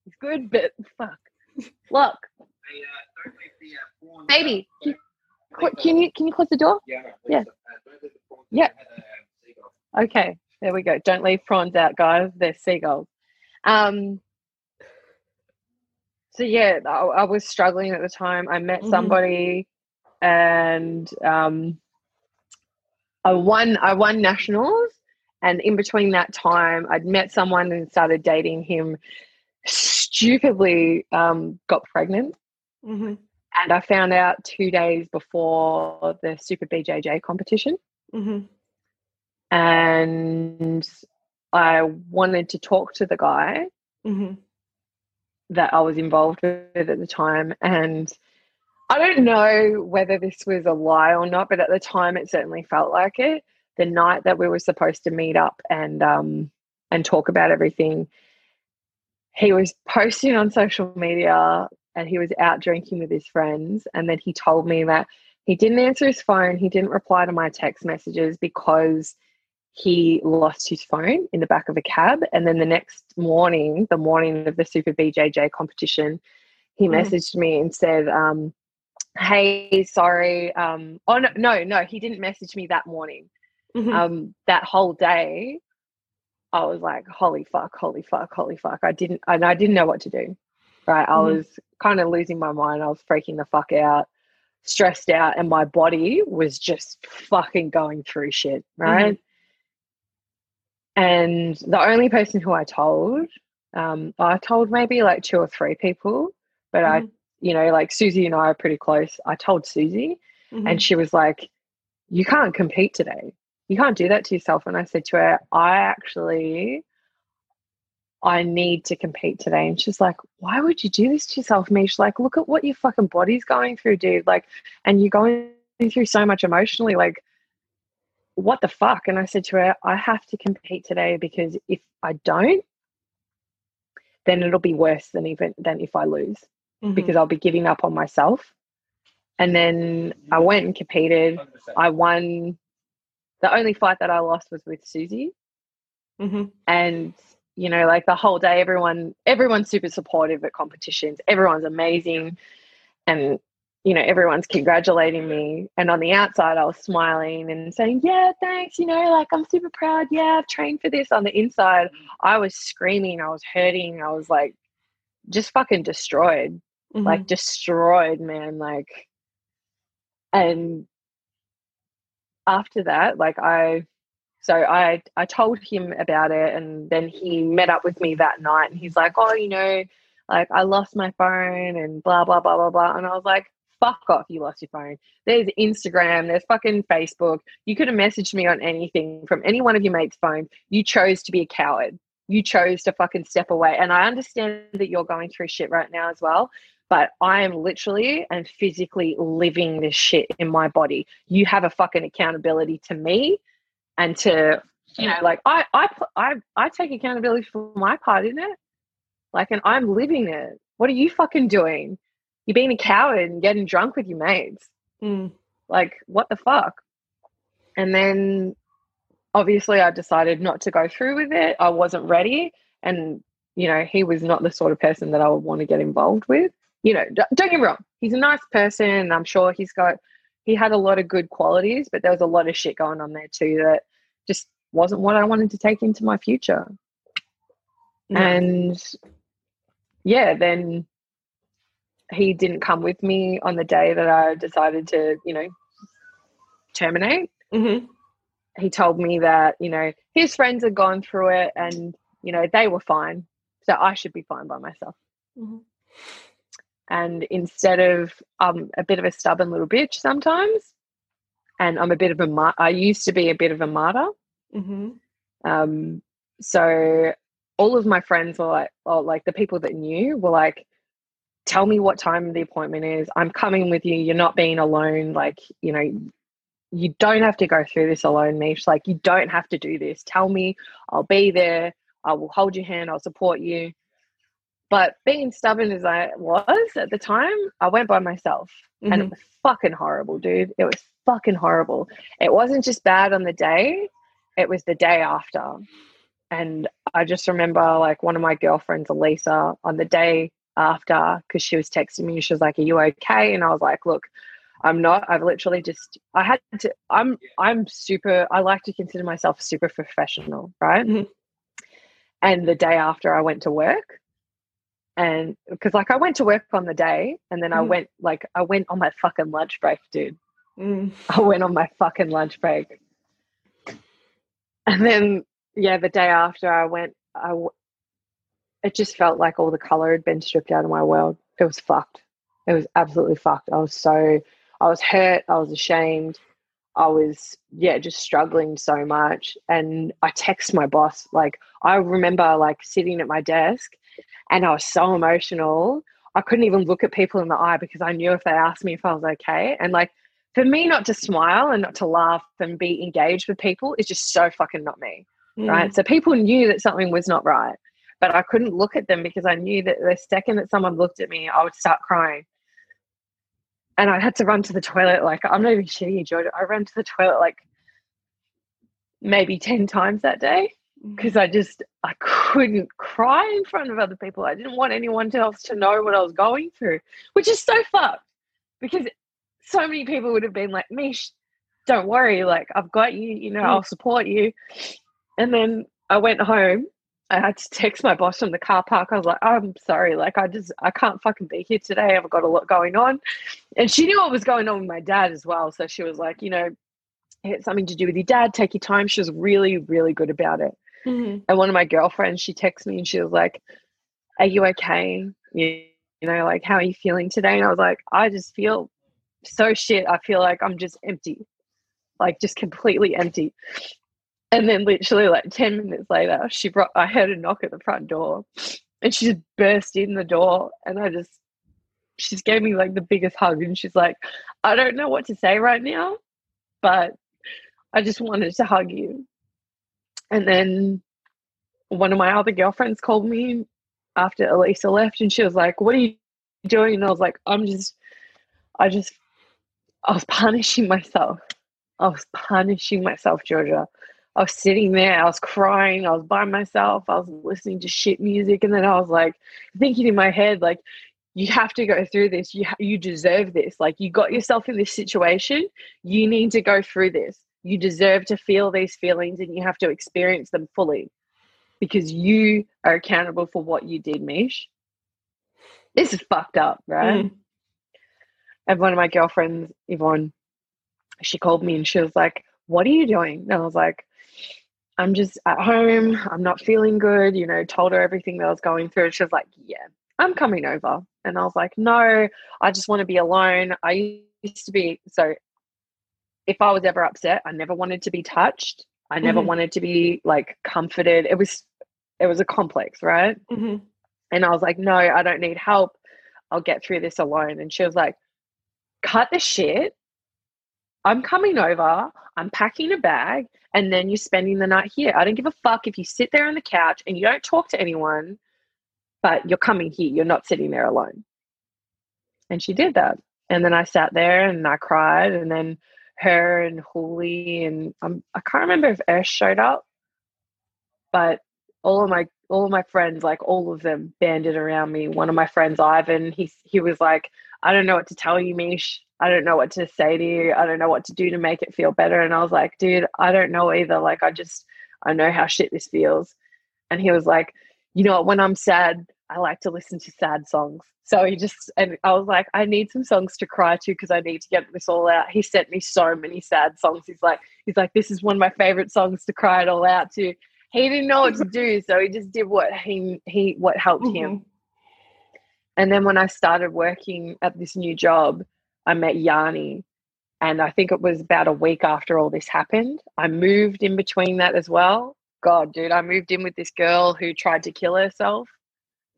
Speaker 2: It's good, but fuck. Look, baby, can, can you can you close the door?
Speaker 3: Yeah.
Speaker 2: Yeah. Yeah. Okay. There we go. Don't leave prawns out, guys. They're seagulls. Um, so yeah, I, I was struggling at the time. I met
Speaker 1: Mhm.
Speaker 2: somebody, and um, I won. I won nationals, and in between that time, I'd met someone and started dating him. Stupidly, um, got pregnant,
Speaker 1: Mm-hmm.
Speaker 2: and I found out two days before the Super BJJ competition.
Speaker 1: Mm-hmm.
Speaker 2: and I wanted to talk to the guy
Speaker 1: Mm-hmm.
Speaker 2: That I was involved with at the time. And I don't know whether this was a lie or not, but at the time it certainly felt like it. The night that we were supposed to meet up and um, and talk about everything, he was posting on social media and he was out drinking with his friends. And then he told me that he didn't answer his phone, he didn't reply to my text messages because he lost his phone in the back of a cab. And then the next morning, the morning of the Super BJJ competition, he
Speaker 1: Mm.
Speaker 2: messaged me and said, um, Hey, sorry. Um, oh, no, no, no, he didn't message me that morning.
Speaker 1: Mm-hmm.
Speaker 2: Um, that whole day, I was like, holy fuck, holy fuck, holy fuck. I didn't, and I didn't know what to do. Right. I
Speaker 1: Mhm.
Speaker 2: was kind of losing my mind. I was freaking the fuck out, stressed out, and my body was just fucking going through shit. Right. And the only person who I told, um, I told maybe like two or three people, but I,
Speaker 1: Mhm.
Speaker 2: you know, like Susie and I are pretty close. I told Susie,
Speaker 1: Mm-hmm.
Speaker 2: and she was like, You can't compete today. You can't do that to yourself. And I said to her, I actually I need to compete today. And she's like, Why would you do this to yourself, Meesh? Like, look at what your fucking body's going through, dude. Like, and you're going through so much emotionally. Like, what the fuck? And I said to her, I have to compete today because if I don't, then it'll be worse than even than if I lose
Speaker 1: Mhm.
Speaker 2: because I'll be giving up on myself. And then I went and competed. I won. The only fight that I lost was with Susie.
Speaker 1: Mhm.
Speaker 2: And, you know, like the whole day, everyone, everyone's super supportive at competitions. Everyone's amazing. And, you know, everyone's congratulating me. And on the outside, I was smiling and saying, yeah, thanks. You know, like I'm super proud. Yeah, I've trained for this. On the inside, I was screaming. I was hurting. I was like, just fucking destroyed
Speaker 1: Mhm.
Speaker 2: like destroyed man like and after that like i so i i told him about it and then he met up with me that night and he's like oh you know like i lost my phone and blah blah blah blah blah and i was like fuck off you lost your phone there's instagram there's fucking facebook you could have messaged me on anything from any one of your mates phone you chose to be a coward you chose to fucking step away and i understand that you're going through shit right now as well but I am literally and physically living this shit in my body. You have a fucking accountability to me and to, you know, like I, I, I, I take accountability for my part in it. Like, and I'm living it. What are you fucking doing? You're being a coward and getting drunk with your mates.
Speaker 1: Mm.
Speaker 2: Like, what the fuck? And then obviously I decided not to go through with it. I wasn't ready. And, you know, he was not the sort of person that I would want to get involved with. You know, don't get me wrong. He's a nice person. And I'm sure he's got, he had a lot of good qualities, but there was a lot of shit going on there too that just wasn't what I wanted to take into my future.
Speaker 1: No.
Speaker 2: And yeah, then he didn't come with me on the day that I decided to, you know, terminate.
Speaker 1: Mhm.
Speaker 2: He told me that, you know, his friends had gone through it and, you know, they were fine. So I should be fine by myself.
Speaker 1: Mhm.
Speaker 2: And instead of I'm a bit of a stubborn little bitch sometimes, and I'm a bit of a, I used to be a bit of a martyr.
Speaker 1: Mhm.
Speaker 2: Um, so all of my friends were like, or like the people that knew were like, tell me what time the appointment is. I'm coming with you. You're not being alone. Like, you know, you don't have to go through this alone, Meesh. Like, you don't have to do this. Tell me, I'll be there. I will hold your hand. I'll support you. But being stubborn as I was at the time, I went by myself and it
Speaker 1: Mhm.
Speaker 2: was fucking horrible, dude. It was fucking horrible. It wasn't just bad on the day, it was the day after. And I just remember like one of my girlfriends, Elisa, on the day after, because she was texting me, she was like, Are you okay? And I was like, Look, I'm not. I've literally just I had to I'm I'm super I like to consider myself super professional, right?
Speaker 1: Mhm.
Speaker 2: And the day after I went to work and because like I went to work on the day and then I
Speaker 1: Mhm.
Speaker 2: went like I went on my fucking lunch break, dude.
Speaker 1: Mm.
Speaker 2: I went on my fucking lunch break. And then yeah, the day after I went I it just felt like all the color had been stripped out of my world. It was fucked. It was absolutely fucked. I was so I was hurt, I was ashamed. I was yeah, just struggling so much and I text my boss like I remember like sitting at my desk and I was so emotional. I couldn't even look at people in the eye because I knew if they asked me if I was okay and like for me not to smile and not to laugh and be engaged with people is just so fucking not me
Speaker 1: Mm.
Speaker 2: right? So people knew that something was not right, but I couldn't look at them because I knew that the second that someone looked at me, I would start crying. And I had to run to the toilet. Like, I'm not even shitting you, Georgia. I ran to the toilet like maybe 10 times that day
Speaker 1: Mm.
Speaker 2: because I just, I couldn't cry in front of other people. I didn't want anyone else to know what I was going through, which is so fucked because so many people would have been like, Meesh, don't worry. Like, I've got you, you know,
Speaker 1: Mm.
Speaker 2: I'll support you. And then I went home. I had to text my boss from the car park. I was like, I'm sorry. Like, I just, I can't fucking be here today. I've got a lot going on. And she knew what was going on with my dad as well. So she was like, you know, it's something to do with your dad. Take your time. She was really, really good about it.
Speaker 1: Mhm.
Speaker 2: And one of my girlfriends, she texted me and she was like, Are you okay? You, you know, like, how are you feeling today? And I was like, I just feel so shit. I feel like I'm just empty, like, just completely empty. And then, literally, like 10 minutes later, she brought, I heard a knock at the front door and she just burst in the door. And I just, she just gave me like the biggest hug. And she's like, I don't know what to say right now, but I just wanted to hug you. And then one of my other girlfriends called me after Elisa left and she was like, What are you doing? And I was like, I'm just, I just, I was punishing myself. I was punishing myself, Georgia. I was sitting there, I was crying, I was by myself, I was listening to shit music. And then I was like, thinking in my head, like, you have to go through this. You, ha- you deserve this. Like, you got yourself in this situation. You need to go through this. You deserve to feel these feelings and you have to experience them fully because you are accountable for what you did, Meesh. This is fucked up, right?
Speaker 1: Mm.
Speaker 2: And one of my girlfriends, Yvonne, she called me and she was like, What are you doing? And I was like, I'm just at home. I'm not feeling good. You know, told her everything that I was going through. She was like, Yeah, I'm coming over. And I was like, No, I just want to be alone. I used to be so if I was ever upset, I never wanted to be touched. I never
Speaker 1: Mhm.
Speaker 2: wanted to be like comforted. It was it was a complex, right?
Speaker 1: Mhm.
Speaker 2: And I was like, no, I don't need help. I'll get through this alone. And she was like, cut the shit. I'm coming over. I'm packing a bag. And then you're spending the night here. I don't give a fuck if you sit there on the couch and you don't talk to anyone, but you're coming here. You're not sitting there alone. And she did that. And then I sat there and I cried. And then her and Hooli and um, I can't remember if Ash showed up, but all of my all of my friends, like all of them, banded around me. One of my friends, Ivan, he he was like, "I don't know what to tell you, Meesh. I don't know what to say to you. I don't know what to do to make it feel better." And I was like, "Dude, I don't know either. Like, I just I know how shit this feels." And he was like, "You know, what, when I'm sad, I like to listen to sad songs." So he just and I was like, "I need some songs to cry to because I need to get this all out." He sent me so many sad songs. He's like, he's like, "This is one of my favorite songs to cry it all out to." he didn't know what to do, so he just did what he he what helped him.
Speaker 1: Mm-hmm.
Speaker 2: And then when I started working at this new job, I met Yanni, and I think it was about a week after all this happened. I moved in between that as well. God, dude, I moved in with this girl who tried to kill herself.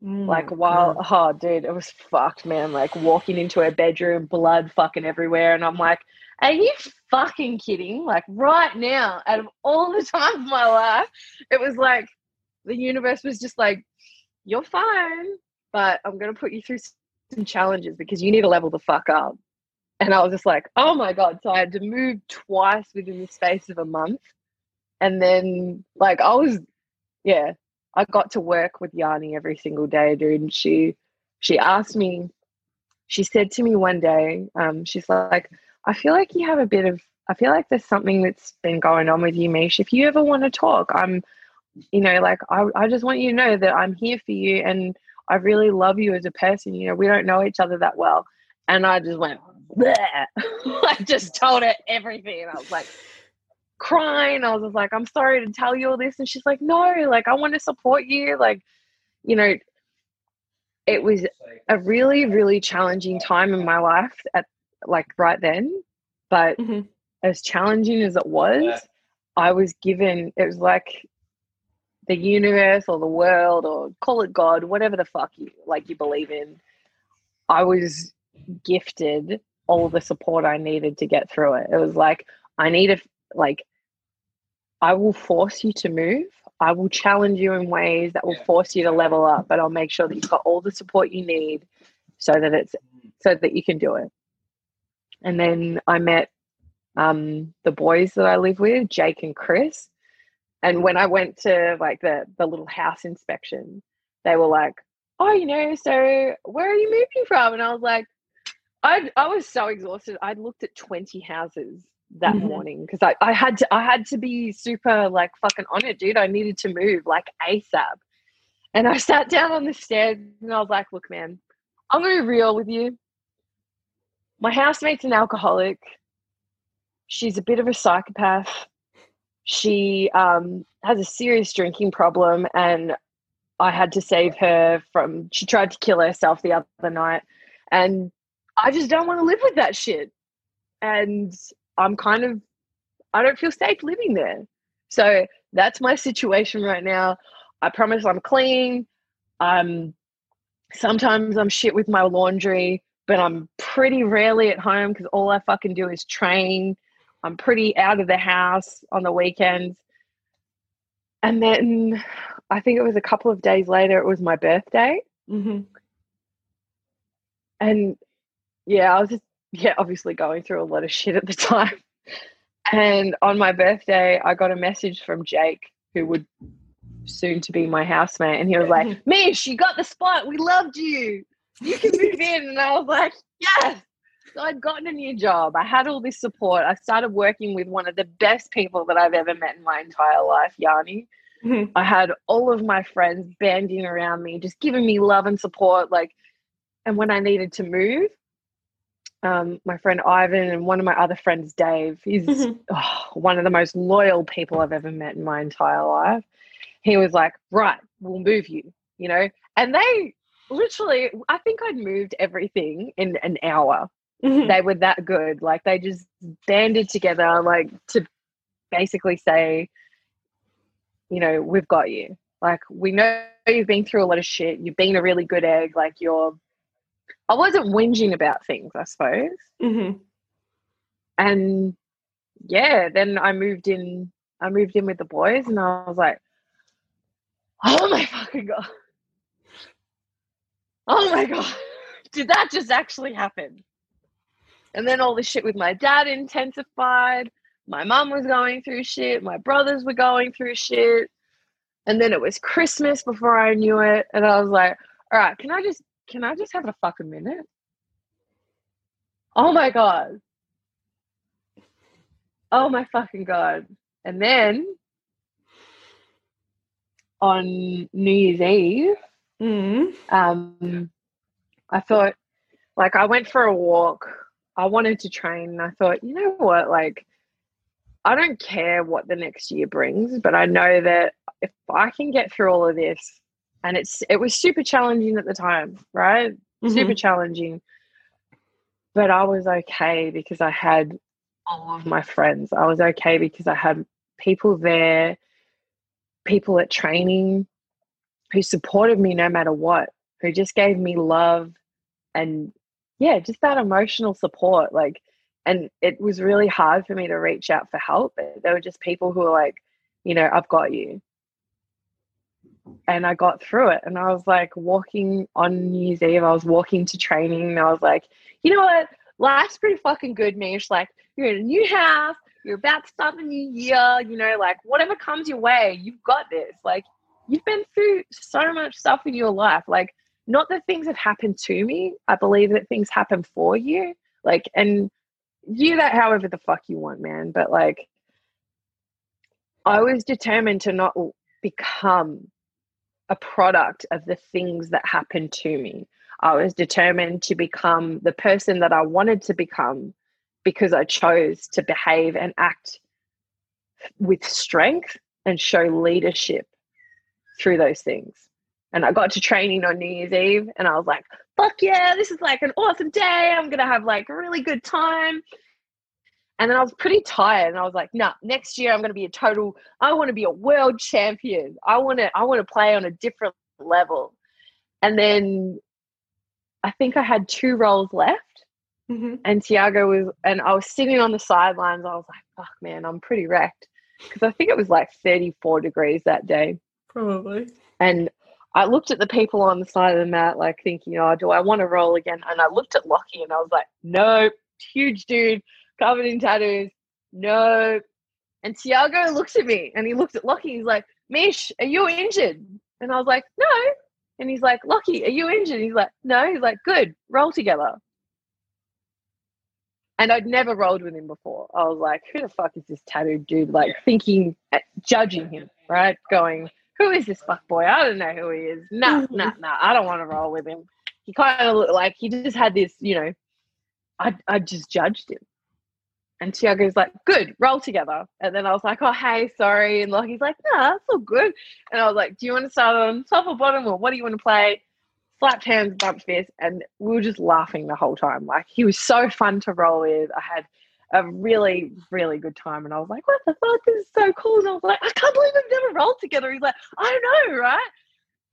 Speaker 2: Like
Speaker 1: Mm.
Speaker 2: while oh dude, it was fucked, man. Like walking into her bedroom, blood fucking everywhere, and I'm like, are you fucking kidding? Like right now, out of all the times of my life, it was like the universe was just like, you're fine, but I'm gonna put you through some challenges because you need to level the fuck up. And I was just like, oh my god! So I had to move twice within the space of a month, and then like I was, yeah, I got to work with Yanni every single day, dude. And she she asked me, she said to me one day, um, she's like, I feel like you have a bit of, I feel like there's something that's been going on with you, Meesh. If you ever want to talk, I'm, you know, like, I, I just want you to know that I'm here for you and I really love you as a person. You know, we don't know each other that well. And I just went, I just told her everything. And I was like, crying. I was just like, I'm sorry to tell you all this. And she's like, no, like, I want to support you. Like, you know, it was a really, really challenging time in my life at like right then. But mm-hmm. as challenging as it was, I was given, it was like the universe or the world or call it God, whatever the fuck you like you believe in. I was gifted all the support I needed to get through it. It was like, I need a, like, I will force you to move. I will challenge you in ways that will force you to level up, but I'll make sure that you've got all the support you need so that it's so that you can do it. And then I met um, the boys that I live with, Jake and Chris. And when I went to like the the little house inspection, they were like, "Oh, you know, so where are you moving from?" And I was like, I I was so exhausted. I looked at twenty houses that mm-hmm. morning because I, I had to I had to be super like fucking on it, dude. I needed to move like ASAP. And I sat down on the stairs and I was like, look, man, I'm gonna be real with you. My housemate's an alcoholic. She's a bit of a psychopath. She um, has a serious drinking problem and I had to save her from she tried to kill herself the other night. And I just don't want to live with that shit. And I'm kind of, I don't feel safe living there. So that's my situation right now. I promise I'm clean. I'm sometimes I'm shit with my laundry, but I'm pretty rarely at home because all I fucking do is train. I'm pretty out of the house on the weekends. And then I think it was a couple of days later, it was my birthday. Mm-hmm. And yeah, I was just yeah, obviously going through a lot of shit at the time. And on my birthday, I got a message from Jake, who would soon to be my housemate, and he was like, "Meesh, you got the spot. We loved you. You can move in." And I was like, "Yes." So I'd gotten a new job. I had all this support. I started working with one of the best people that I've ever met in my entire life, Yanni. Mm-hmm. I had all of my friends banding around me, just giving me love and support. Like, and when I needed to move, um, my friend Ivan and one of my other friends, Dave. He's mm-hmm. oh, one of the most loyal people I've ever met in my entire life. He was like, right, we'll move you, you know? And they literally, I think I'd moved everything in an hour. Mm-hmm. They were that good. Like they just banded together, like to basically say, you know, we've got you. Like we know you've been through a lot of shit. You've been a really good egg. Like you're I wasn't whinging about things, I suppose. Mm-hmm. And yeah, then I moved in. I moved in with the boys, and I was like, "Oh my fucking god! Oh my god! Did that just actually happen?" And then all the shit with my dad intensified. My mom was going through shit. My brothers were going through shit. And then it was Christmas before I knew it. And I was like, all right, can I just can I just have a fucking minute? Oh my God. Oh my fucking God. And then on New Year's Eve, mm. um, I thought, like, I went for a walk. I wanted to train. And I thought, you know what? Like, I don't care what the next year brings, but I know that if I can get through all of this and it's it was super challenging at the time right mm-hmm. super challenging but i was okay because i had all of my friends i was okay because i had people there people at training who supported me no matter what who just gave me love and yeah just that emotional support like and it was really hard for me to reach out for help there were just people who were like you know i've got you and I got through it. And I was like walking on New Year's Eve, I was walking to training, and I was like, you know what? Life's pretty fucking good, Meesh. Like, you're in a new house, you're about to start the new year, you know, like whatever comes your way, you've got this. Like, you've been through so much stuff in your life. Like, not that things have happened to me. I believe that things happen for you. Like, and view that however the fuck you want, man. But like, I was determined to not become a product of the things that happened to me. I was determined to become the person that I wanted to become because I chose to behave and act with strength and show leadership through those things. And I got to training on New Year's Eve and I was like, fuck yeah, this is like an awesome day. I'm going to have like a really good time. And then I was pretty tired and I was like, nah, next year I'm going to be a total, I want to be a world champion. I want to, I want to play on a different level. And then I think I had two rolls left. Mm-hmm. And Tiago was, and I was sitting on the sidelines. I was like, fuck, man, I'm pretty wrecked. Because I think it was like 34 degrees that day.
Speaker 1: Probably.
Speaker 2: And I looked at the people on the side of the mat, like thinking, oh, do I want to roll again? And I looked at Lockie and I was like, nope, huge dude, covered in tattoos, nope. And Tiago looks at me and he looked at Lockie. He's like, Meesh, are you injured? And I was like, no. And he's like, Lockie, are you injured? he's like, no. He's like, good, roll together. And I'd never rolled with him before. I was like, who the fuck is this tattooed dude? Like thinking, uh, judging him, right? Going, who is this fuck boy? I don't know who he is. No, no, no. I don't want to roll with him. He kind of looked like he just had this, you know, I, I just judged him. And Tiago's like, good, roll together. And then I was like, oh, hey, sorry. And like, he's like, nah, that's all good. And I was like, do you want to start on top or bottom or what do you want to play? Slapped hands, bumped fists. And we were just laughing the whole time. Like, he was so fun to roll with. I had a really, really good time. And I was like, what the fuck? This is so cool. And I was like, I can't believe we've never rolled together. He's like, I don't know, right?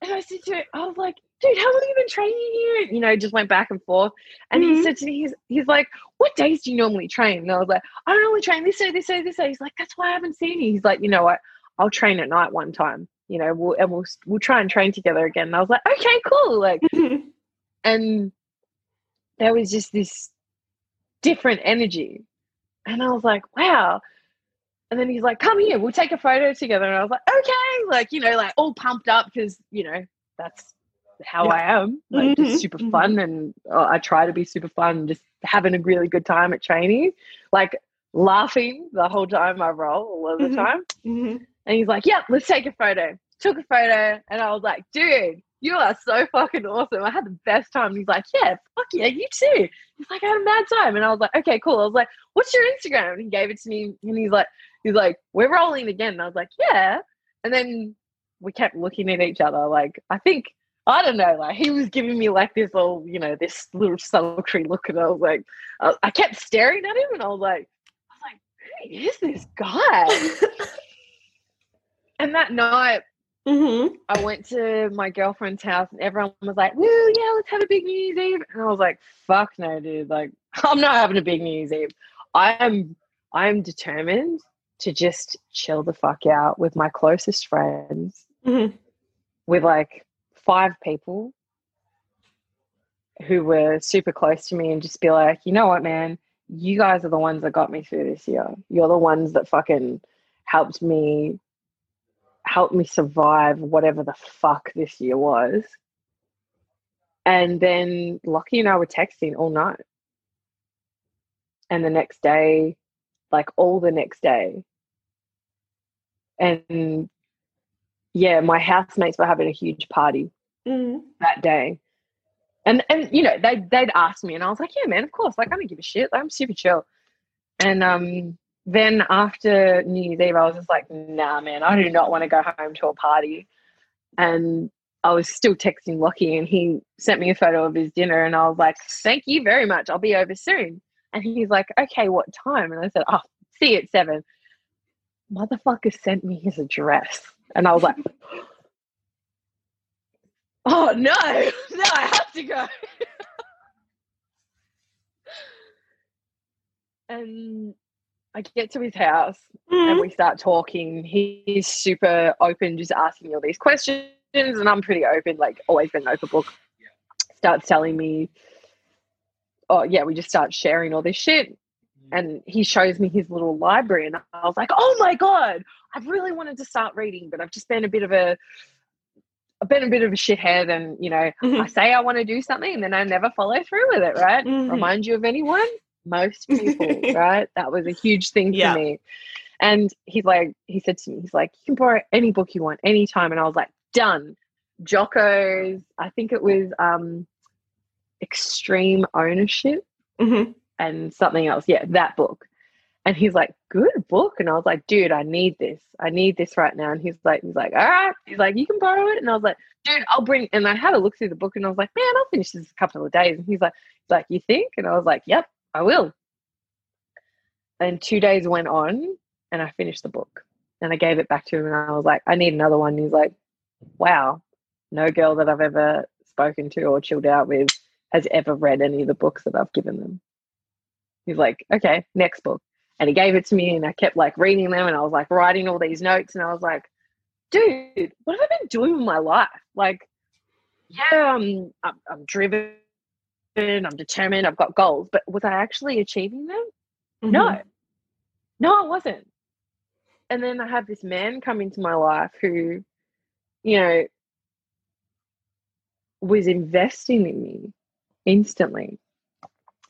Speaker 2: And I said to him, I was like, dude, how long have you been training here? You know, just went back and forth. And mm-hmm. he said to me, he's, he's like, what days do you normally train? And I was like, I don't normally train this day, this day, this day. He's like, that's why I haven't seen you. He's like, you know what? I'll train at night one time, you know, we'll, and we'll, we'll try and train together again. And I was like, okay, cool. Like, mm-hmm. and there was just this different energy. And I was like, wow. And then he's like, come here, we'll take a photo together. And I was like, okay, like, you know, like all pumped up because, you know, that's how yeah. I am, like mm-hmm. just super mm-hmm. fun. And uh, I try to be super fun and just having a really good time at training, like laughing the whole time I roll all of the mm-hmm. time. Mm-hmm. And he's like, yep, let's take a photo. Took a photo. And I was like, dude, you are so fucking awesome. I had the best time. And he's like, yeah, fuck yeah, you too. He's like, I had a mad time. And I was like, okay, cool. I was like, what's your Instagram? And he gave it to me. And he's like, he's like, we're rolling again. And I was like, yeah. And then we kept looking at each other. Like, I think I don't know, like he was giving me like this little, you know, this little sultry look, and I was like, I, I kept staring at him, and I was like, I was like, who is this guy? and that night, mm-hmm. I went to my girlfriend's house, and everyone was like, "Woo, yeah, let's have a big New Year's Eve," and I was like, "Fuck no, dude! Like, I'm not having a big New Year's Eve. I am, I am determined to just chill the fuck out with my closest friends." Mm-hmm. With like five people who were super close to me and just be like, you know what, man, you guys are the ones that got me through this year. You're the ones that fucking helped me help me survive whatever the fuck this year was. And then Lockie and I were texting all night. And the next day, like all the next day. And yeah, my housemates were having a huge party mm. that day. And and you know, they they'd ask me and I was like, Yeah, man, of course. Like I don't give a shit. Like, I'm super chill. And um then after New Year's Eve, I was just like, nah, man, I do not want to go home to a party. And I was still texting Lockie and he sent me a photo of his dinner and I was like, thank you very much. I'll be over soon. And he's like, okay, what time? And I said, oh, see you at seven. Motherfucker sent me his address. And I was like, oh no, no, I have to go. and I get to his house mm. and we start talking. He's super open, just asking me all these questions, and I'm pretty open, like always been open book. Starts telling me, oh yeah, we just start sharing all this shit. And he shows me his little library, and I was like, oh my god, I've really wanted to start reading, but I've just been a bit of a I've been a bit of a shithead and, you know,
Speaker 1: Mhm.
Speaker 2: I say I want to do something and then I never follow through with it, right?
Speaker 1: Mhm.
Speaker 2: Remind you of anyone? Most people, right? That was a huge thing
Speaker 1: Yeah.
Speaker 2: for me. And he's like, he said to me, he's like, you can borrow any book you want anytime. And I was like, done. Jocko's, I think it was um Extreme Ownership
Speaker 1: Mhm.
Speaker 2: and something else. Yeah, that book. And he's like, good book. And I was like, dude, I need this. I need this right now. And he's like, he's like, all right. He's like, you can borrow it. And I was like, dude, I'll bring. And I had a look through the book and I was like, man, I'll finish this in a couple of days. And he's like, he's like, you think? And I was like, yep, I will. And two days went on and I finished the book. And I gave it back to him and I was like, I need another one. And he's like, wow, no girl that I've ever spoken to or chilled out with has ever read any of the books that I've given them. He's like, okay, next book. And he gave it to me and I kept like reading them and I was like writing all these notes and I was like, dude, what have I been doing with my life? Like, yeah, I'm, I'm, I'm driven, I'm determined, I've got goals, but was I actually achieving them?
Speaker 1: Mhm.
Speaker 2: No, no, I wasn't. And then I have this man come into my life who, you know, was investing in me instantly.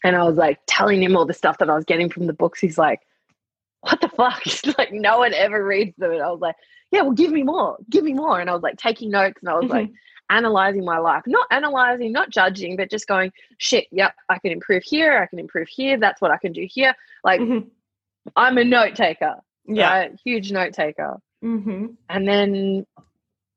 Speaker 2: And I was like telling him all the stuff that I was getting from the books. He's like, what the fuck? He's like, no one ever reads them. And I was like, yeah, well, give me more, give me more. And I was like taking notes and I was like analyzing my life, not analyzing, not judging, but just going, shit, yep, I can improve here, I can improve here. That's what I can do here. Like,
Speaker 1: Mhm.
Speaker 2: I'm a note taker,
Speaker 1: Yeah.
Speaker 2: right? Huge note taker.
Speaker 1: hmm
Speaker 2: And then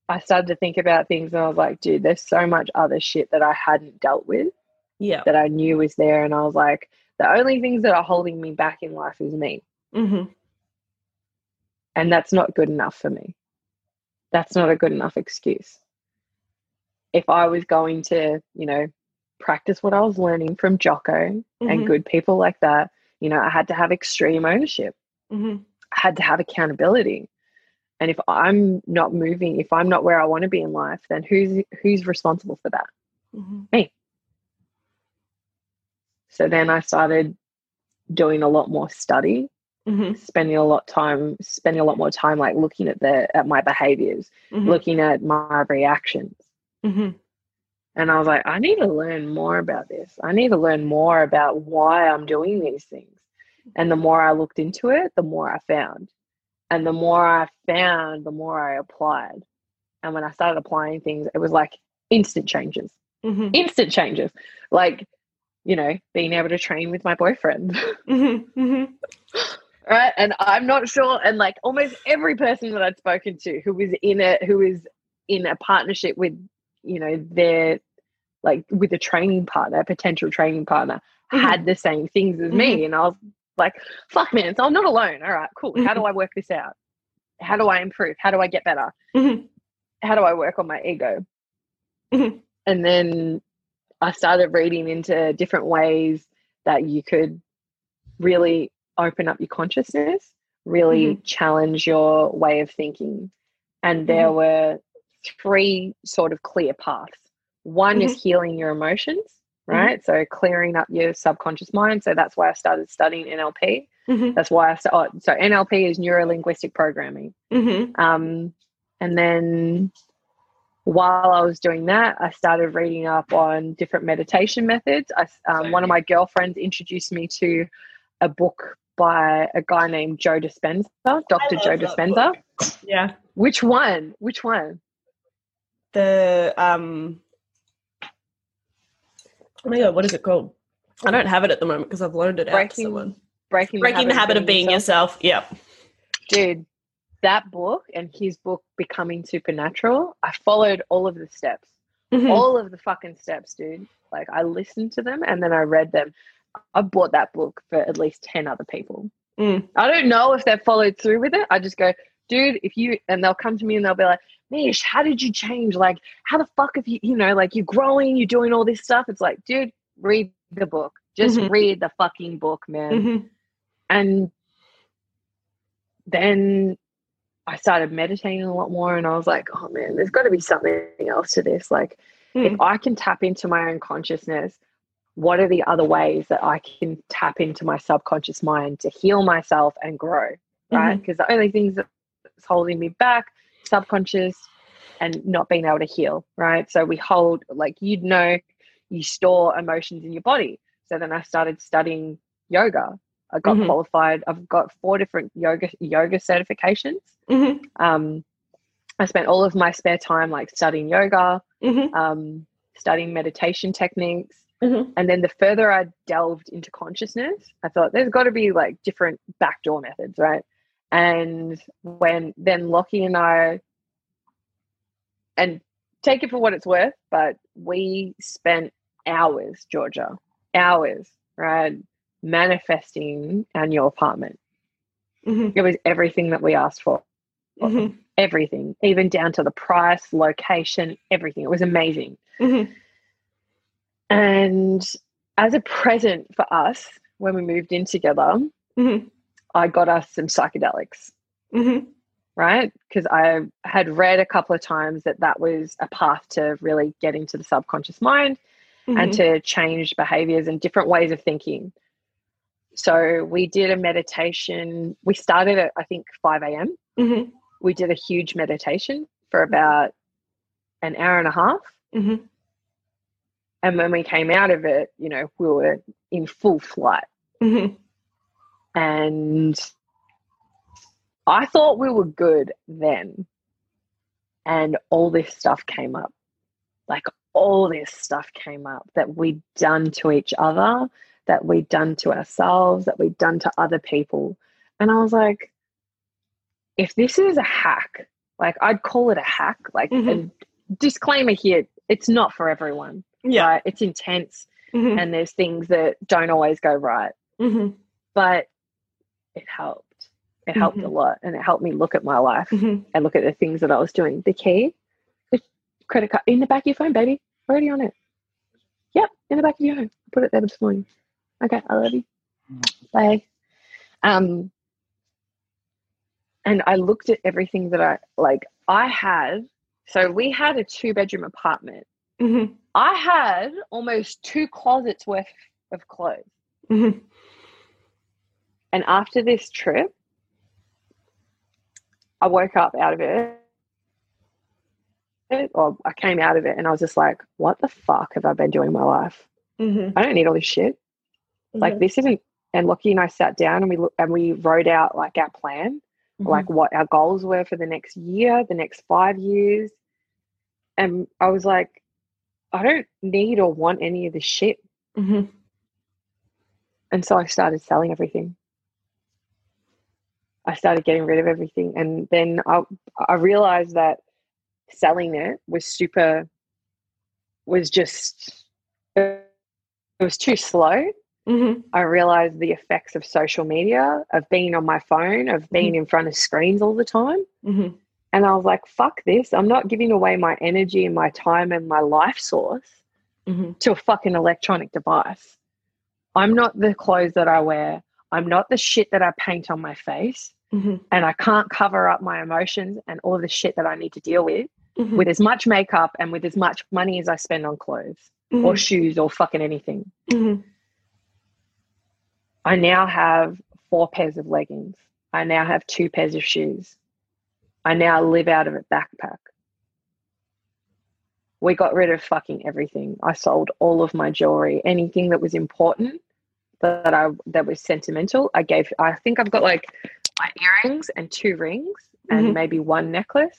Speaker 2: I started to think about things and I was like, dude, there's so much other shit that I hadn't dealt with
Speaker 1: Yeah.
Speaker 2: that I knew was there. And I was like, the only things that are holding me back in life is me.
Speaker 1: hmm
Speaker 2: And that's not good enough for me. That's not a good enough excuse. If I was going to, you know, practice what I was learning from Jocko and
Speaker 1: Mhm.
Speaker 2: good people like that, you know, I had to have extreme ownership.
Speaker 1: hmm
Speaker 2: I had to have accountability. And if I'm not moving, if I'm not where I want to be in life, then who's who's responsible for that?
Speaker 1: hmm
Speaker 2: So then I started doing a lot more study,
Speaker 1: hmm
Speaker 2: spending a lot time spending a lot more time like looking at the at my behaviors,
Speaker 1: hmm
Speaker 2: looking at my reactions.
Speaker 1: Hmm
Speaker 2: And I was like, I need to learn more about this. I need to learn more about why I'm doing these things. And the more I looked into it, the more I found. And the more I found, the more I applied. And when I started applying things, it was like instant changes,
Speaker 1: hmm
Speaker 2: instant changes. Like, you know, being able to train with my boyfriend,
Speaker 1: hmm hmm
Speaker 2: right? And I'm not sure. And like almost every person that I'd spoken to who was in it, who was in a partnership with, you know, their like with a training partner, potential training partner,
Speaker 1: Mhm.
Speaker 2: had the same things as me. And I was like, fuck man, so I'm not alone. All right, cool. How do I work this out? How do I improve? How do I get better?
Speaker 1: Mhm.
Speaker 2: How do I work on my ego?
Speaker 1: Mhm.
Speaker 2: And then I started reading into different ways that you could really open up your consciousness, really challenge your way of thinking. And there were three sort of clear paths. One is healing your emotions, right? So clearing up your subconscious mind. So that's why I started studying NLP.
Speaker 1: hmm
Speaker 2: That's why I st- oh, so NLP is neuro linguistic programming.
Speaker 1: hmm
Speaker 2: Um, and then while I was doing that, I started reading up on different meditation methods. I, um, one of my girlfriends introduced me to a book by a guy named Joe Dispenza, Dr. Joe Dispenza.
Speaker 1: Yeah.
Speaker 2: Which one? Which one?
Speaker 1: The um. Oh my god, what is it called? I don't have it at the moment because I've loaned it out to
Speaker 2: Breaking
Speaker 1: someone.
Speaker 2: Breaking,
Speaker 1: Breaking the habit of being yourself. Yep.
Speaker 2: Dude, that book and his book, Becoming Supernatural, I followed all of the steps.
Speaker 1: Mhm.
Speaker 2: all of the fucking steps, dude. Like I listened to them and then I read them. I bought that book for at least 10 other people.
Speaker 1: Mm.
Speaker 2: I don't know if they've followed through with it. I just go, dude, if you, and they'll come to me and they'll be like, Meesh, how did you change? Like, how the fuck have you, you know, like you're growing, you're doing all this stuff. It's like, dude, read the book. Just
Speaker 1: Mhm.
Speaker 2: read the fucking book, man.
Speaker 1: Mhm.
Speaker 2: And then I started meditating a lot more and I was like, oh man, there's got to be something else to this. Like,
Speaker 1: Mm.
Speaker 2: if I can tap into my own consciousness, what are the other ways that I can tap into my subconscious mind to heal myself and grow? Right? Because the only things holding me back, subconscious and not being able to heal, right? So we hold, like, you'd know you store emotions in your body. So then I started studying yoga. I got mm-hmm. qualified. I've got four different yoga yoga certifications. Mm-hmm. Um, I spent all of my spare time like studying yoga, mm-hmm. um, studying meditation techniques, mm-hmm. and then the further I delved into consciousness, I thought there's got to be like different backdoor methods, right? And when then Lockie and I, and take it for what it's worth, but we spent hours, Georgia, hours, right, manifesting our new apartment. Mm-hmm. It was everything that we asked for. Mm-hmm. Everything, even down to the price, location, everything. It was amazing. Mm-hmm. And as a present for us, when we moved in together, mm-hmm. I got us some psychedelics, mm-hmm. right? Because I had read a couple of times that that was a path to really getting to the subconscious mind mm-hmm. and to change behaviors and different ways of thinking. So we did a meditation. We started at, I think, 5 a.m. Mm-hmm. We did a huge meditation for about an hour and a half. Mm-hmm. And when we came out of it, you know, we were in full flight. Mm-hmm. And I thought we were good then. And all this stuff came up. Like all this stuff came up that we'd done to each other, that we'd done to ourselves, that we'd done to other people. And I was like, if this is a hack, like I'd call it a hack, like mm-hmm. a disclaimer here, it's not for everyone. Yeah. Right? It's intense mm-hmm. and there's things that don't always go right. Mm-hmm. But it helped. It helped mm-hmm. a lot and it helped me look at my life mm-hmm. and look at the things that I was doing. The key, the credit card in the back of your phone, baby. Already on it. Yep, in the back of your phone. Put it there this morning. Okay, I love you. Bye. Um, and I looked at everything that I like. I had so we had a two bedroom apartment. Mm-hmm. I had almost two closets worth of clothes. Mm-hmm. And after this trip, I woke up out of it, or I came out of it, and I was just like, "What the fuck have I been doing in my life? Mm-hmm. I don't need all this shit. Mm-hmm. Like this isn't." And Lockie and I sat down and we and we wrote out like our plan, mm-hmm. like what our goals were for the next year, the next five years, and I was like, "I don't need or want any of this shit." Mm-hmm. And so I started selling everything. I started getting rid of everything. And then I, I realized that selling it was super, was just, it was too slow. Mm-hmm. I realized the effects of social media, of being on my phone, of being mm-hmm. in front of screens all the time. Mm-hmm. And I was like, fuck this. I'm not giving away my energy and my time and my life source mm-hmm. to a fucking electronic device. I'm not the clothes that I wear. I'm not the shit that I paint on my face. Mm-hmm. And I can't cover up my emotions and all the shit that I need to deal with mm-hmm. with as much makeup and with as much money as I spend on clothes mm-hmm. or shoes or fucking anything. Mm-hmm. I now have four pairs of leggings. I now have two pairs of shoes. I now live out of a backpack. We got rid of fucking everything. I sold all of my jewelry, anything that was important that I that was sentimental. I gave. I think I've got like my earrings and two rings and mm-hmm. maybe one necklace.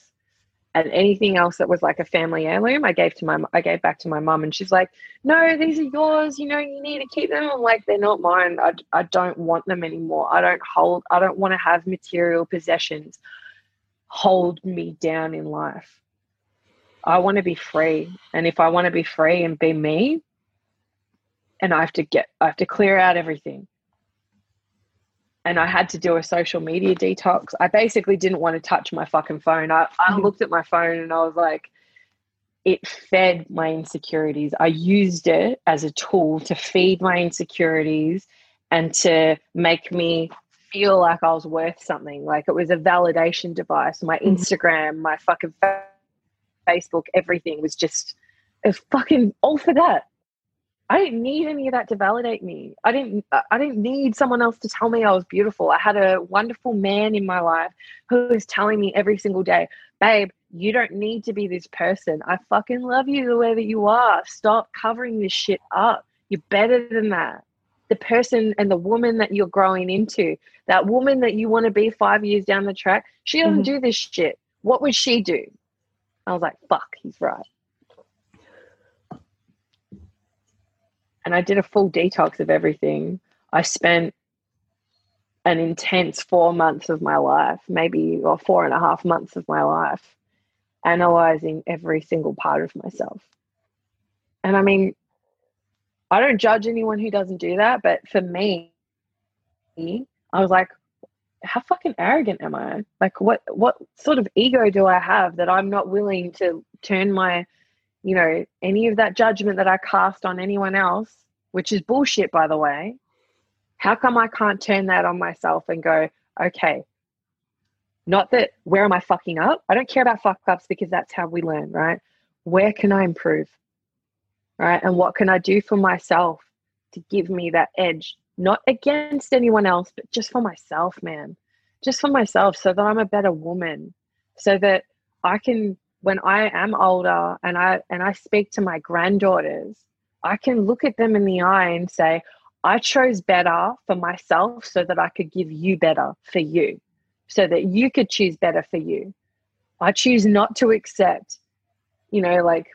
Speaker 2: And anything else that was like a family heirloom, I gave to my I gave back to my mum, and she's like, "No, these are yours. You know, you need to keep them." I'm like, "They're not mine. I, I don't want them anymore. I don't hold. I don't want to have material possessions hold me down in life. I want to be free, and if I want to be free and be me, and I have to get I have to clear out everything. And I had to do a social media detox. I basically didn't want to touch my fucking phone. I, I mm-hmm. looked at my phone and I was like, it fed my insecurities. I used it as a tool to feed my insecurities and to make me feel like I was worth something. Like it was a validation device. My mm-hmm. Instagram, my fucking Facebook, everything was just, it was fucking all for that. I didn't need any of that to validate me. I didn't I didn't need someone else to tell me I was beautiful. I had a wonderful man in my life who was telling me every single day, "Babe, you don't need to be this person. I fucking love you the way that you are. Stop covering this shit up. You're better than that." The person and the woman that you're growing into, that woman that you want to be 5 years down the track, she doesn't mm-hmm. do this shit. What would she do? I was like, "Fuck, he's right." And I did a full detox of everything. I spent an intense four months of my life, maybe or four and a half months of my life, analyzing every single part of myself. And I mean, I don't judge anyone who doesn't do that, but for me, I was like, how fucking arrogant am I? Like what what sort of ego do I have that I'm not willing to turn my you know, any of that judgment that I cast on anyone else, which is bullshit, by the way, how come I can't turn that on myself and go, okay, not that where am I fucking up? I don't care about fuck ups because that's how we learn, right? Where can I improve? Right. And what can I do for myself to give me that edge? Not against anyone else, but just for myself, man. Just for myself so that I'm a better woman. So that I can when I am older and I and I speak to my granddaughters, I can look at them in the eye and say, I chose better for myself so that I could give you better for you, so that you could choose better for you. I choose not to accept, you know, like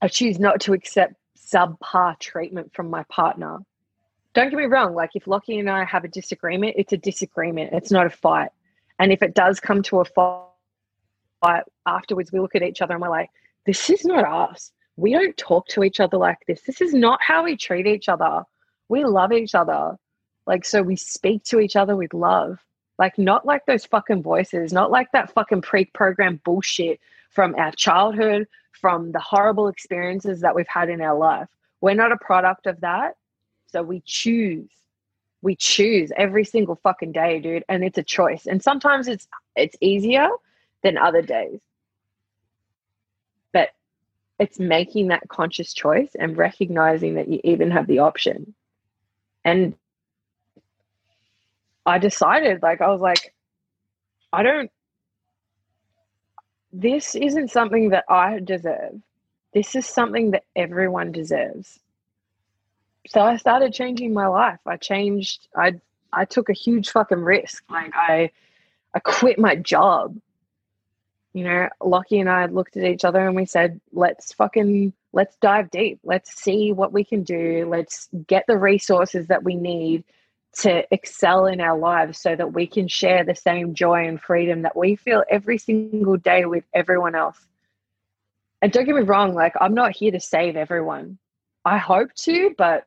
Speaker 2: I choose not to accept subpar treatment from my partner. Don't get me wrong, like if Lockie and I have a disagreement, it's a disagreement, it's not a fight. And if it does come to a fight, but afterwards we look at each other and we're like, this is not us. We don't talk to each other like this. This is not how we treat each other. We love each other. Like, so we speak to each other with love. Like, not like those fucking voices, not like that fucking pre programmed bullshit from our childhood, from the horrible experiences that we've had in our life. We're not a product of that. So we choose. We choose every single fucking day, dude. And it's a choice. And sometimes it's it's easier than other days. But it's making that conscious choice and recognizing that you even have the option. And I decided, like, I was like, I don't, this isn't something that I deserve. This is something that everyone deserves. So I started changing my life. I changed, I, I took a huge fucking risk. Like, I, I quit my job you know, Lockie and I looked at each other and we said, let's fucking, let's dive deep. Let's see what we can do. Let's get the resources that we need to excel in our lives so that we can share the same joy and freedom that we feel every single day with everyone else. And don't get me wrong, like, I'm not here to save everyone. I hope to, but,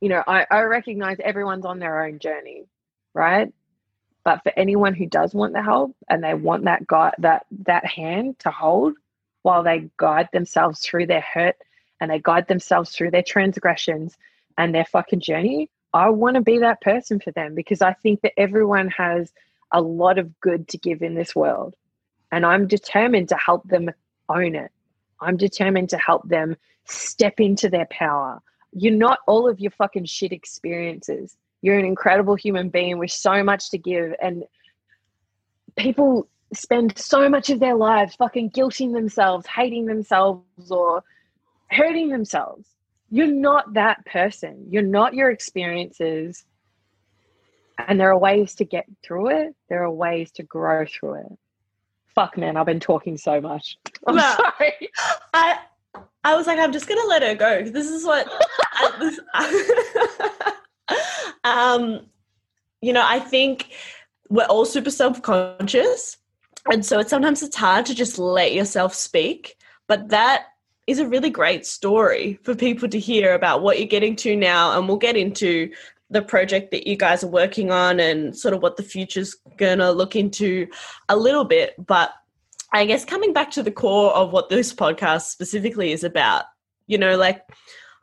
Speaker 2: you know, I, I recognize everyone's on their own journey, right? But for anyone who does want the help and they want that guide, that that hand to hold while they guide themselves through their hurt and they guide themselves through their transgressions and their fucking journey, I want to be that person for them because I think that everyone has a lot of good to give in this world. And I'm determined to help them own it. I'm determined to help them step into their power. You're not all of your fucking shit experiences. You're an incredible human being with so much to give. And people spend so much of their lives fucking guilting themselves, hating themselves, or hurting themselves. You're not that person. You're not your experiences. And there are ways to get through it, there are ways to grow through it. Fuck, man, I've been talking so much. I'm well, sorry.
Speaker 1: I, I was like, I'm just gonna let her go. This is what I, this, um, you know, I think we're all super self-conscious. And so it's sometimes it's hard to just let yourself speak. But that is a really great story for people to hear about what you're getting to now. And we'll get into the project that you guys are working on and sort of what the future's gonna look into a little bit. But I guess coming back to the core of what this podcast specifically is about, you know, like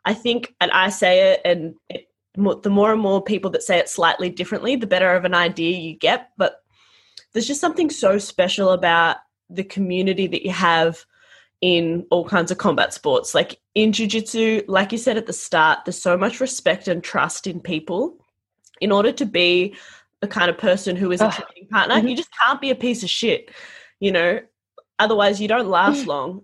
Speaker 1: I think, and I say it, and it the more and more people that say it slightly differently, the better of an idea you get. But there's just something so special about the community that you have in all kinds of combat sports. Like in jiu-jitsu like you said at the start there's so much respect and trust in people in order to be the kind of person who is a training partner
Speaker 2: Mhm.
Speaker 1: you just can't be a piece of shit you know otherwise you don't last long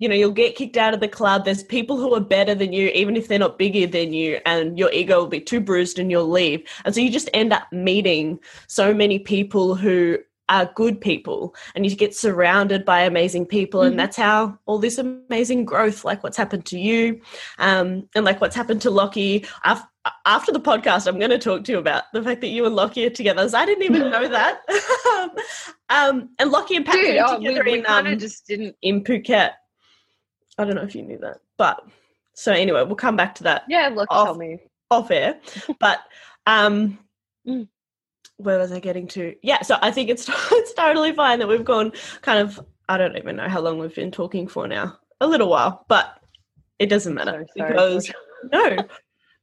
Speaker 1: you know you'll get kicked out of the club. There's people who are better than you. Even if they're not bigger than you and your ego will be too bruised and you'll leave. And so you just end up meeting so many people who are good people and you get surrounded by amazing people.
Speaker 2: Mhm.
Speaker 1: and that's how all this amazing growth like what's happened to you um, and like what's happened to Lockie. Af- after the podcast I'm going to talk to you about the fact that you and Lockie are together. So I didn't even know that. Um, and Lockie and Pat
Speaker 2: Dude, oh, we,
Speaker 1: together
Speaker 2: we
Speaker 1: in,
Speaker 2: kind of
Speaker 1: um,
Speaker 2: just didn't.
Speaker 1: in Phuket I don't know if you knew that but so anyway we'll come back to that
Speaker 2: Yeah, look,
Speaker 1: off-
Speaker 2: tell me.
Speaker 1: off air. But um
Speaker 2: Mm.
Speaker 1: where was I getting to? Yeah, so I think it's it's totally fine that we've gone kind of I don't even know how long we've been talking for now. A little while, but it doesn't matter
Speaker 2: So
Speaker 1: because no.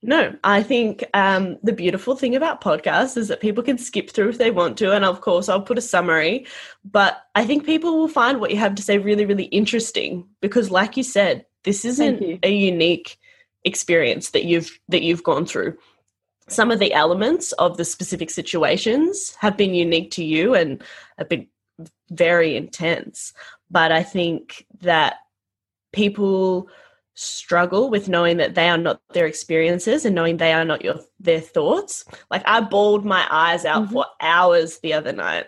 Speaker 1: No, I think um, the beautiful thing about podcasts is that people can skip through if they want to. And of course, I'll put a summary. But I think people will find what you have to say really, really interesting because, like you said, this isn't
Speaker 2: you.
Speaker 1: a unique experience that you've that you've gone through. Some of the elements of the specific situations have been unique to you and have been very intense. But I think that people struggle with knowing that they are not their experiences and knowing they are not your their thoughts. Like I bawled my eyes out
Speaker 2: Mhm.
Speaker 1: for hours the other night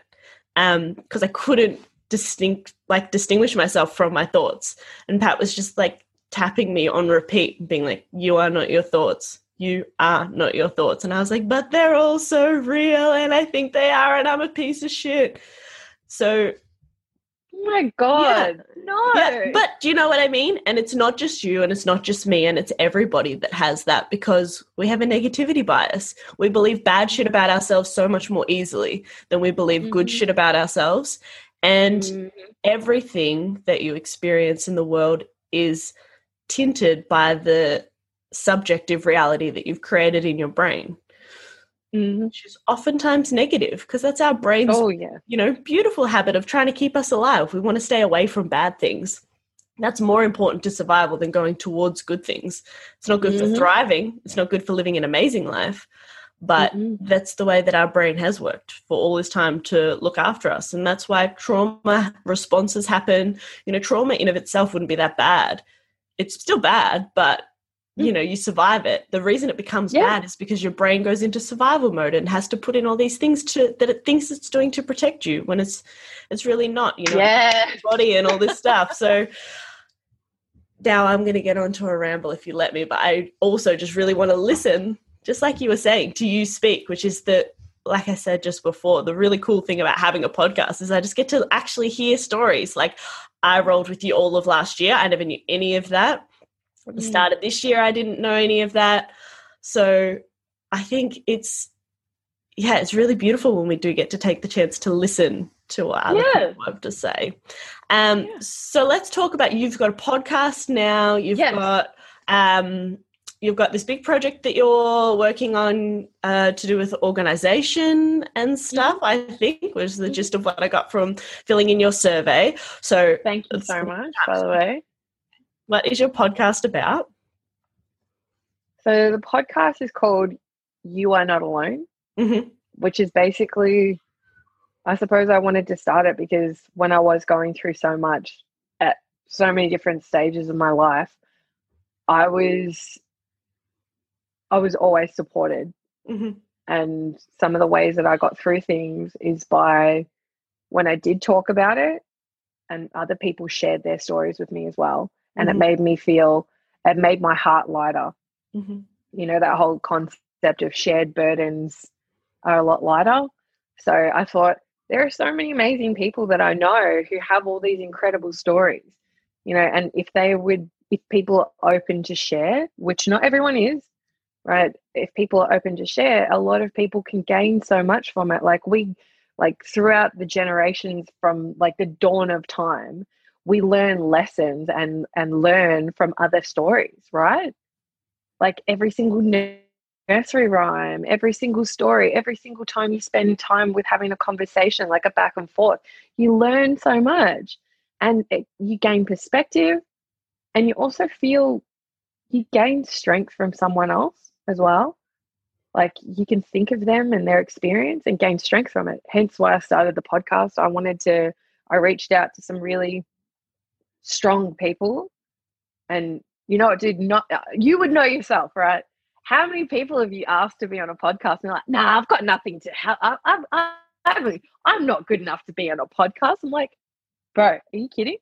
Speaker 1: um because I couldn't distinct like distinguish myself from my thoughts. And Pat was just like tapping me on repeat being like you are not your thoughts. You are not your thoughts. And I was like, but they're all so real and I think they are and I'm a piece of shit. So
Speaker 2: Oh my god, no.
Speaker 1: yeah, but do you know what I mean? And it's not just you and it's not just me and it's everybody that has that because we have a negativity bias. We believe bad shit about ourselves so much more easily than we believe good
Speaker 2: Mhm.
Speaker 1: shit about ourselves. And
Speaker 2: Mhm.
Speaker 1: everything that you experience in the world is tinted by the subjective reality that you've created in your brain,
Speaker 2: Mhm.
Speaker 1: which is oftentimes negative because that's our brain's
Speaker 2: Oh yeah.
Speaker 1: you know, beautiful habit of trying to keep us alive. We want to stay away from bad things. That's more important to survival than going towards good things. It's not good
Speaker 2: Mhm.
Speaker 1: for thriving. It's not good for living an amazing life. But
Speaker 2: Mhm.
Speaker 1: that's the way that our brain has worked for all this time to look after us. And that's why trauma responses happen. You know, trauma in of itself wouldn't be that bad. It's still bad, but you know, you survive it. The reason it becomes
Speaker 2: Yeah.
Speaker 1: bad is because your brain goes into survival mode and has to put in all these things to that it thinks it's doing to protect you when it's it's really not, you know,
Speaker 2: Yeah.
Speaker 1: body and all this stuff. So now I'm going to get onto a ramble if you let me, but I also just really want to listen, just like you were saying, to you speak, which is the, like I said just before, the really cool thing about having a podcast is I just get to actually hear stories. Like I rolled with you all of last year. I never knew any of that. At the
Speaker 2: Mm.
Speaker 1: start of this year, I didn't know any of that. So I think it's, yeah, it's really beautiful when we do get to take the chance to listen to what other
Speaker 2: Yeah.
Speaker 1: people have to say. Um,
Speaker 2: Yeah.
Speaker 1: So let's talk about you've got a podcast now. You've
Speaker 2: Yes.
Speaker 1: got um, you've got this big project that you're working on uh, to do with organization and stuff. I think was the gist of what I got from filling in your survey. So,
Speaker 2: Thank you so much, by the way.
Speaker 1: What is your podcast about?
Speaker 2: So the podcast is called You Are Not Alone,
Speaker 1: hmm
Speaker 2: which is basically I suppose I wanted to start it because when I was going through so much at so many different stages of my life, I was I was always supported.
Speaker 1: hmm
Speaker 2: And some of the ways that I got through things is by when I did talk about it and other people shared their stories with me as well. And
Speaker 1: Mhm.
Speaker 2: it made me feel, it made my heart lighter.
Speaker 1: hmm
Speaker 2: You know, that whole concept of shared burdens are a lot lighter. So I thought, there are so many amazing people that I know who have all these incredible stories, you know, and if they would, if people are open to share, which not everyone is, right? If people are open to share, a lot of people can gain so much from it. Like we, like throughout the generations from like the dawn of time, we learn lessons and and learn from other stories, right? Like every single nursery rhyme, every single story, every single time you spend time with having a conversation, like a back and forth, you learn so much and it, you gain perspective and you also feel you gain strength from someone else as well. Like you can think of them and their experience and gain strength from it. Hence why I started the podcast. I wanted to, I reached out to some really strong people. And you know, it did not, uh, you would know yourself, right? How many people have you asked to be on a podcast and like, nah, I've got nothing to help. I, I, I, I, I'm not good enough to be on a podcast. I'm like, bro, are you kidding?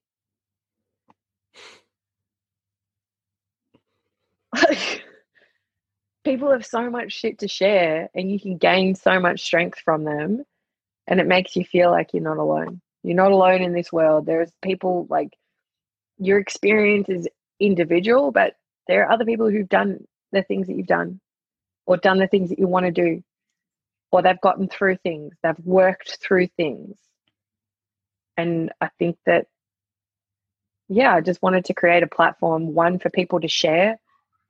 Speaker 2: people have so much shit to share and you can gain so much strength from them and it makes you feel like you're not alone you're not alone in this world there's people like your experience is individual but there are other people who've done the things that you've done or done the things that you want to do or they've gotten through things they've worked through things. And i think that yeah i just wanted to create a platform one for people to share.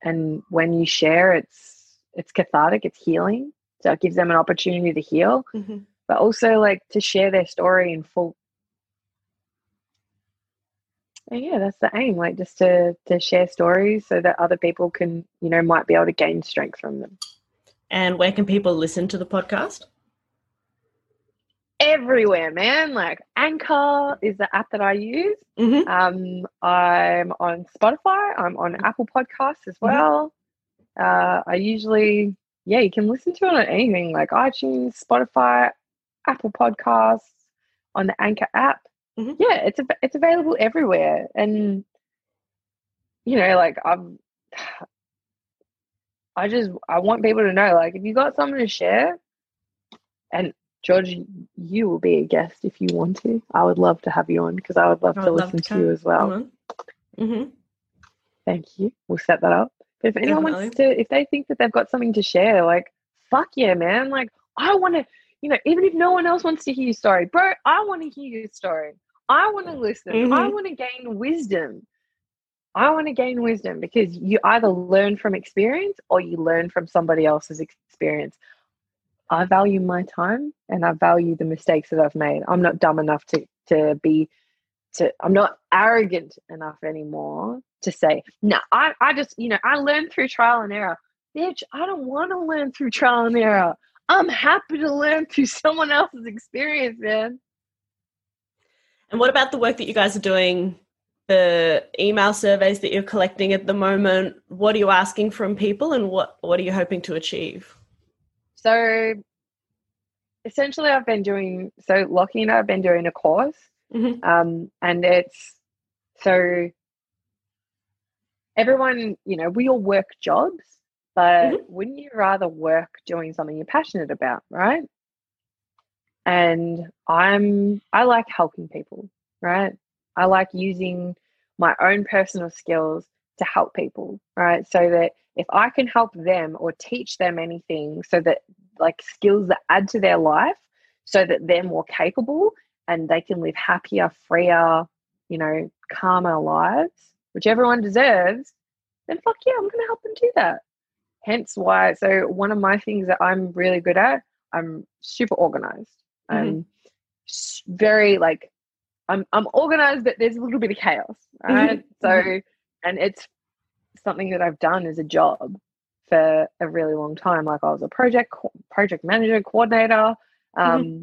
Speaker 2: And when you share it's it's cathartic it's healing. So it gives them an opportunity to heal mm-hmm. but also like to share their story in full and yeah that's the aim like just to to share stories so that other people can you know might be able to gain strength from them
Speaker 1: and where can people listen to the podcast
Speaker 2: everywhere, man. Like Anchor is the app that I use. Mm-hmm. Um, I'm on Spotify. I'm on Apple Podcasts as mm-hmm. well. Mm-hmm. Uh, I usually, yeah, you can listen to it on anything like iTunes, Spotify, Apple Podcasts, on the Anchor app. Mm-hmm. Yeah, it's it's available everywhere, and you know, like I'm. I just I want people to know, like, if you got something to share, and George, you will be a guest if you want to. I would love to have you on because I would love I would to listen to, to you as well. Mm-hmm. Thank you. We'll set that up. But if anyone Definitely. wants to, if they think that they've got something to share, like, fuck yeah, man. Like, I want to, you know, even if no one else wants to hear your story, bro, I want to hear your story. I want to listen. Mm-hmm. I want to gain wisdom. I want to gain wisdom because you either learn from experience or you learn from somebody else's experience. I value my time and I value the mistakes that I've made. I'm not dumb enough to to be to I'm not arrogant enough anymore to say, no, I, I just, you know, I learned through trial and error. Bitch, I don't want to learn through trial and error. I'm happy to learn through someone else's experience, man.
Speaker 1: And what about the work that you guys are doing, the email surveys that you're collecting at the moment? What are you asking from people and what, what are you hoping to achieve?
Speaker 2: So essentially, I've been doing so. Lockie and I have been doing a course, mm-hmm. um, and it's so everyone. You know, we all work jobs, but mm-hmm. wouldn't you rather work doing something you're passionate about, right? And I'm I like helping people, right? I like using my own personal skills to help people, right? So that if I can help them or teach them anything so that like skills that add to their life so that they're more capable and they can live happier, freer, you know, calmer lives, which everyone deserves, then fuck yeah, I'm going to help them do that. Hence why, so one of my things that I'm really good at, I'm super organized. Mm-hmm. I'm very like, I'm, I'm organized, but there's a little bit of chaos, right? Mm-hmm. So, mm-hmm. and it's something that I've done as a job for a really long time. Like I was a project project manager, coordinator. Um, mm-hmm.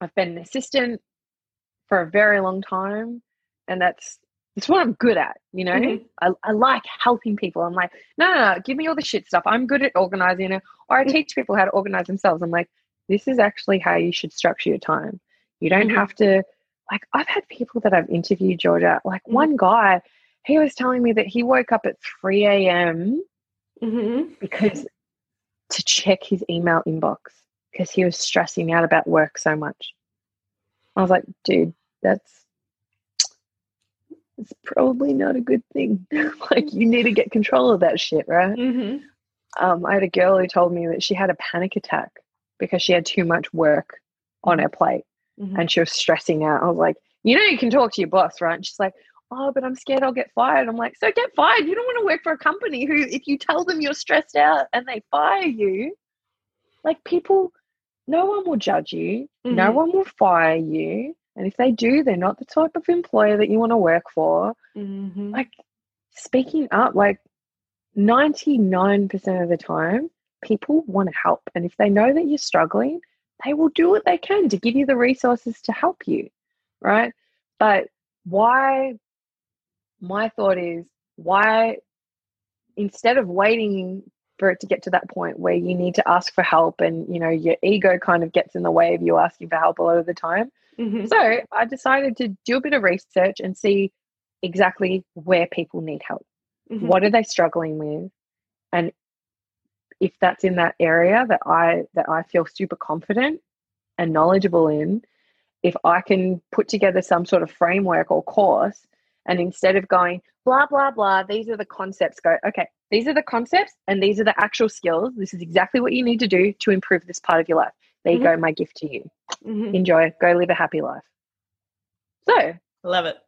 Speaker 2: I've been an assistant for a very long time, and that's it's what I'm good at. You know, mm-hmm. I, I like helping people. I'm like, no, no, no, give me all the shit stuff. I'm good at organizing it, or I teach people how to organize themselves. I'm like, this is actually how you should structure your time. You don't mm-hmm. have to. Like I've had people that I've interviewed, Georgia. Like mm-hmm. one guy, he was telling me that he woke up at 3 a.m. Mm-hmm. because to check his email inbox because he was stressing out about work so much. I was like, dude, that's it's probably not a good thing. like you need to get control of that shit, right? Mm-hmm. Um, I had a girl who told me that she had a panic attack because she had too much work on her plate mm-hmm. and she was stressing out. I was like, you know, you can talk to your boss, right? And she's like, oh, but I'm scared I'll get fired. I'm like, so get fired. You don't want to work for a company who, if you tell them you're stressed out and they fire you, like people, no one will judge you, mm-hmm. no one will fire you. And if they do, they're not the type of employer that you want to work for. Mm-hmm. Like, speaking up, like 99% of the time, people want to help. And if they know that you're struggling, they will do what they can to give you the resources to help you, right? But why, my thought is, why, instead of waiting for it to get to that point where you need to ask for help and, you know, your ego kind of gets in the way of you asking for help a lot of the time. Mm-hmm. So I decided to do a bit of research and see exactly where people need help. Mm-hmm. What are they struggling with? And if that's in that area that I that I feel super confident and knowledgeable in, if I can put together some sort of framework or course and instead of going blah blah blah these are the concepts go okay these are the concepts and these are the actual skills this is exactly what you need to do to improve this part of your life there mm-hmm. you go my gift to you mm-hmm. enjoy go live a happy life so
Speaker 1: love it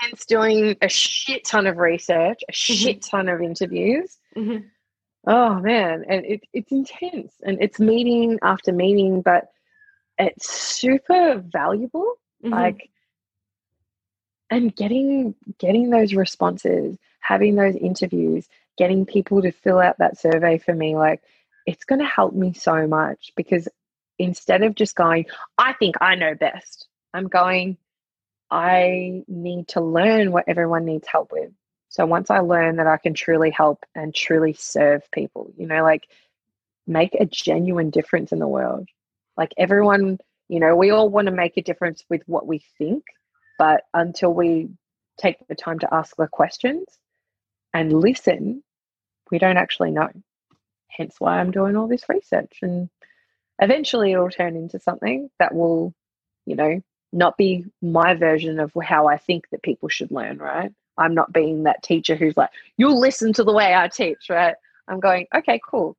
Speaker 2: hence doing a shit ton of research, a mm-hmm. shit ton of interviews. Mm-hmm. Oh man, and it, it's intense and it's meeting after meeting, but it's super valuable. Mm-hmm. Like, and getting getting those responses, having those interviews, getting people to fill out that survey for me, like it's going to help me so much because instead of just going, I think I know best, I'm going, I need to learn what everyone needs help with. So once I learn that I can truly help and truly serve people, you know, like make a genuine difference in the world. Like everyone, you know, we all want to make a difference with what we think, but until we take the time to ask the questions and listen, we don't actually know. Hence why I'm doing all this research. And eventually it'll turn into something that will, you know, not be my version of how I think that people should learn, right? I'm not being that teacher who's like, you'll listen to the way I teach, right? I'm going, okay, cool.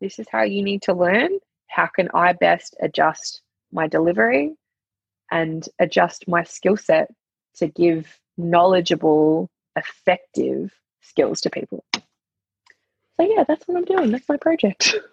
Speaker 2: This is how you need to learn. How can I best adjust my delivery and adjust my skill set to give knowledgeable, effective skills to people? So, yeah, that's what I'm doing. That's my project.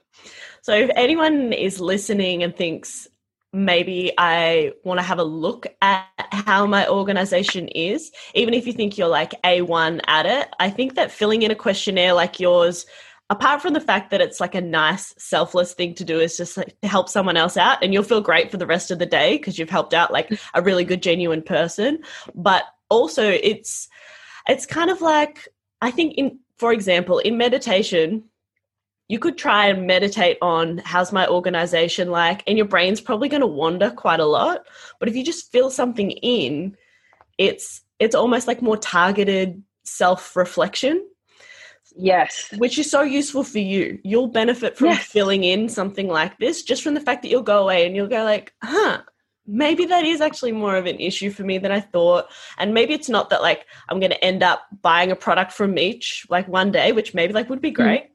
Speaker 1: So, if anyone is listening and thinks, maybe I want to have a look at how my organization is. Even if you think you're like A1 at it, I think that filling in a questionnaire like yours, apart from the fact that it's like a nice, selfless thing to do, is just like to help someone else out and you'll feel great for the rest of the day because you've helped out like a really good, genuine person. But also, it's it's kind of like I think in for example in meditation you could try and meditate on how's my organization like and your brain's probably going to wander quite a lot but if you just fill something in it's it's almost like more targeted self-reflection
Speaker 2: yes
Speaker 1: which is so useful for you you'll benefit from yes. filling in something like this just from the fact that you'll go away and you'll go like huh maybe that is actually more of an issue for me than I thought. And maybe it's not that like I'm going to end up buying a product from each like one day, which maybe like would be mm. great. Mm.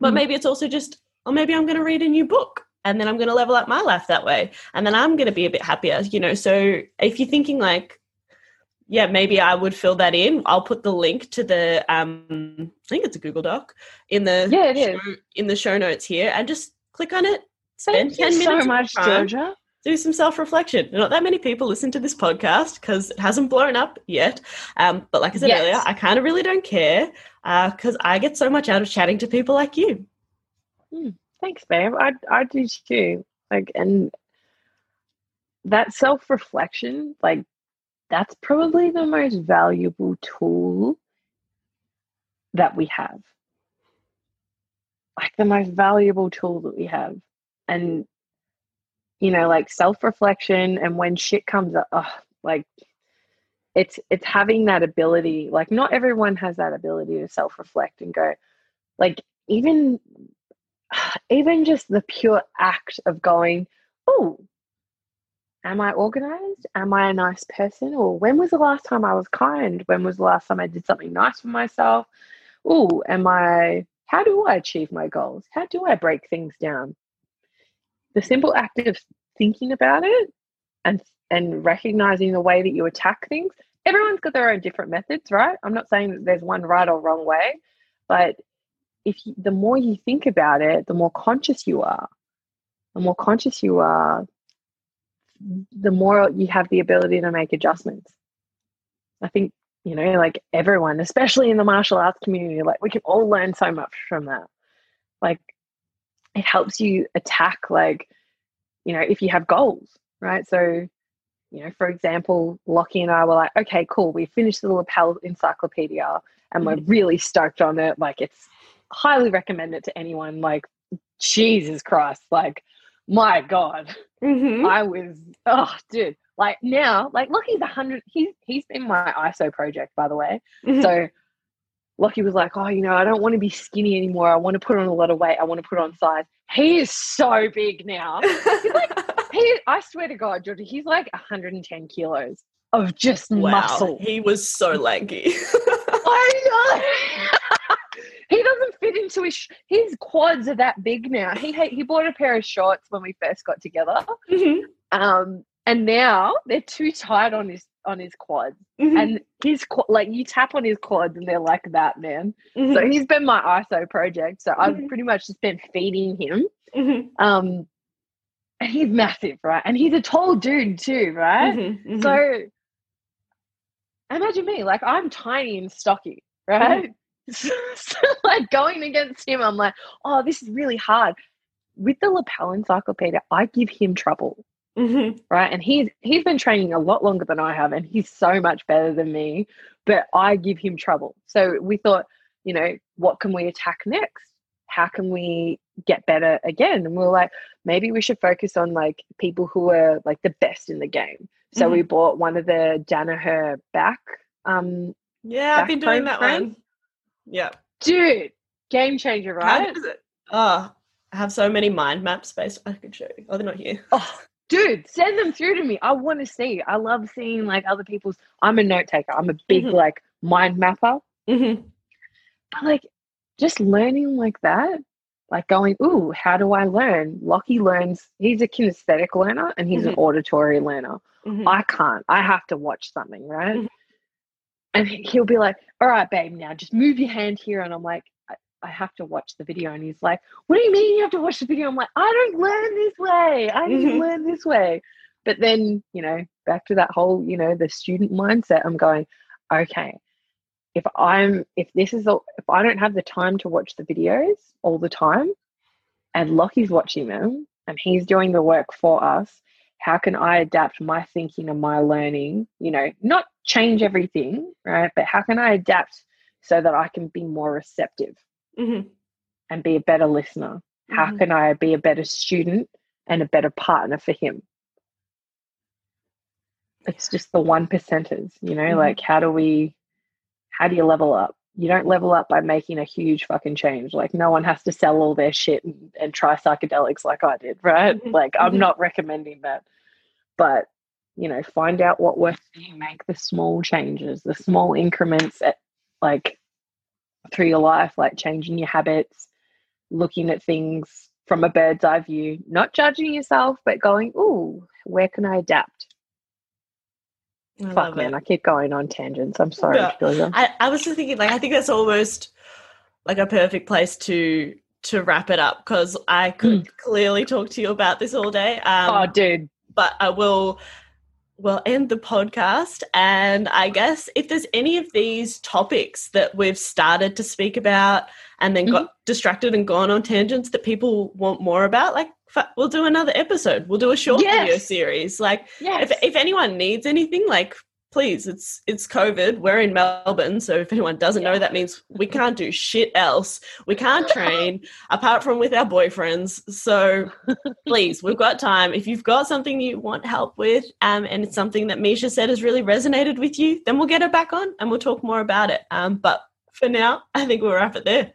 Speaker 1: But mm. maybe it's also just, or maybe I'm going to read a new book and then I'm going to level up my life that way. And then I'm going to be a bit happier, you know. So if you're thinking like, yeah, maybe I would fill that in. I'll put the link to the um I think it's a Google Doc in the
Speaker 2: yeah, it show,
Speaker 1: is. in the show notes here and just click on it.
Speaker 2: Spend Thank 10 minutes so much, Georgia.
Speaker 1: Do some self reflection. Not that many people listen to this podcast because it hasn't blown up yet. Um, but like I said yes. earlier, I kind of really don't care because uh, I get so much out of chatting to people like you.
Speaker 2: Hmm. Thanks, babe. I I do too. Like, and that self reflection, like, that's probably the most valuable tool that we have. Like the most valuable tool that we have, and you know, like self reflection, and when shit comes up, oh, like it's it's having that ability like not everyone has that ability to self-reflect and go like even even just the pure act of going oh am i organized? Am i a nice person? Or when was the last time i was kind? When was the last time i did something nice for myself? Oh am i how do i achieve my goals? How do i break things down? The simple act of thinking about it and and recognizing the way that you attack things. Everyone's got their own different methods, right? I'm not saying that there's one right or wrong way, but if you, the more you think about it, the more conscious you are. The more conscious you are, the more you have the ability to make adjustments. I think, you know, like everyone, especially in the martial arts community, like we can all learn so much from that. Like it helps you attack, like, you know, if you have goals, right? So, you know, for example, Lockie and I were like, okay, cool, we finished the lapel encyclopedia and we're
Speaker 1: Mm-hmm.
Speaker 2: really stoked on it. Like it's highly recommend it to anyone. Like, Jesus Christ, like, my God.
Speaker 1: Mhm.
Speaker 2: I was, oh, dude. Like now, like Lockie's a hundred. He's he's been my ISO project, by the way.
Speaker 1: Mhm.
Speaker 2: So Lockie was like, oh, you know, I don't want to be skinny anymore. I want to put on a lot of weight. I want to put on size. He is so big now. He, I swear to God, Georgia, he's like 110 kilos of just
Speaker 1: wow,
Speaker 2: muscle.
Speaker 1: he was so lanky.
Speaker 2: I know. he doesn't fit into his sh- his quads are that big now. He ha- he bought a pair of shorts when we first got together.
Speaker 1: Mhm.
Speaker 2: Um, and now they're too tight on his on his quads,
Speaker 1: Mhm.
Speaker 2: and his qu- like you tap on his quads and they're like that, man. So
Speaker 1: Mhm.
Speaker 2: he's been my ISO project. So I've
Speaker 1: Mhm.
Speaker 2: pretty much just been feeding him.
Speaker 1: Mhm.
Speaker 2: Um, and he's massive, right? And he's a tall dude too, right?
Speaker 1: Mhm. Mhm.
Speaker 2: So imagine me, like I'm tiny and stocky, right? So, so, like going against him, I'm like, oh, this is really hard. With the lapel encyclopedia, I give him trouble
Speaker 1: Mhm.
Speaker 2: right? And he's he's been training a lot longer than I have, and he's so much better than me. But I give him trouble. So we thought, you know, what can we attack next? How can we get better again? And we are like, maybe we should focus on like people who are like the best in the game. So we bought one of the Danaher back. Um,
Speaker 1: yeah, I've been doing that
Speaker 2: friends.
Speaker 1: one. Yeah.
Speaker 2: dude, game changer, right?
Speaker 1: Oh, I have so many mind maps based. I could show you. Oh, they're not here.
Speaker 2: Oh, dude, send them through to me. I want to see. I love seeing like other people's. I'm a note taker. I'm a big
Speaker 1: Mhm.
Speaker 2: like mind mapper.
Speaker 1: Mhm.
Speaker 2: But like just learning like that, like going, ooh, how do I learn? Lockie learns. He's a kinesthetic learner and he's an auditory learner.
Speaker 1: Mhm.
Speaker 2: I can't. I have to watch something, right?
Speaker 1: Mhm.
Speaker 2: And he- he'll be like, all right, babe, now just move your hand here. And I'm like, I, I have to watch the video. And he's like, what do you mean you have to watch the video? I'm like, I don't learn this way. I need
Speaker 1: Mhm.
Speaker 2: to learn this way. But then, you know, back to that whole, you know, the student mindset, I'm going, okay, if I'm, if this is, all, if I don't have the time to watch the videos all the time and Lockie's watching them and he's doing the work for us, how can I adapt my thinking and my learning? You know, not change everything, right? But how can I adapt so that I can be more receptive
Speaker 1: Mhm.
Speaker 2: and be a better listener? How
Speaker 1: Mhm.
Speaker 2: can I be a better student and a better partner for him? It's just the one percenters, you know,
Speaker 1: Mhm.
Speaker 2: like how do we, how do you level up? You don't level up by making a huge fucking change. Like no one has to sell all their shit and, and try psychedelics like I did, right?
Speaker 1: Mhm.
Speaker 2: Like I'm
Speaker 1: Mhm.
Speaker 2: not recommending that. But, you know, find out what works for you, make the small changes, the small increments at like through your life, like changing your habits, looking at things from a bird's eye view, not judging yourself, but going, ooh, where can I adapt?
Speaker 1: I
Speaker 2: Fuck, man,
Speaker 1: it.
Speaker 2: I keep going on tangents. I'm sorry. Julia.
Speaker 1: I, I was just thinking, like, I think that's almost like a perfect place to to wrap it up because I could clearly talk to you about this all day. Um,
Speaker 2: oh, dude.
Speaker 1: but I will will end the podcast. And I guess if there's any of these topics that we've started to speak about and then got distracted and gone on tangents that people want more about, like we'll do another episode. We'll do a short video series. Like
Speaker 2: Yes.
Speaker 1: if if anyone needs anything, like please, it's it's COVID. We're in Melbourne, so if anyone doesn't know, that means we can't do shit else. We can't train apart from with our boyfriends. So please, we've got time. If you've got something you want help with, um, and it's something that Meesha said has really resonated with you, then we'll get her back on and we'll talk more about it. Um, but for now, I think we'll wrap it there.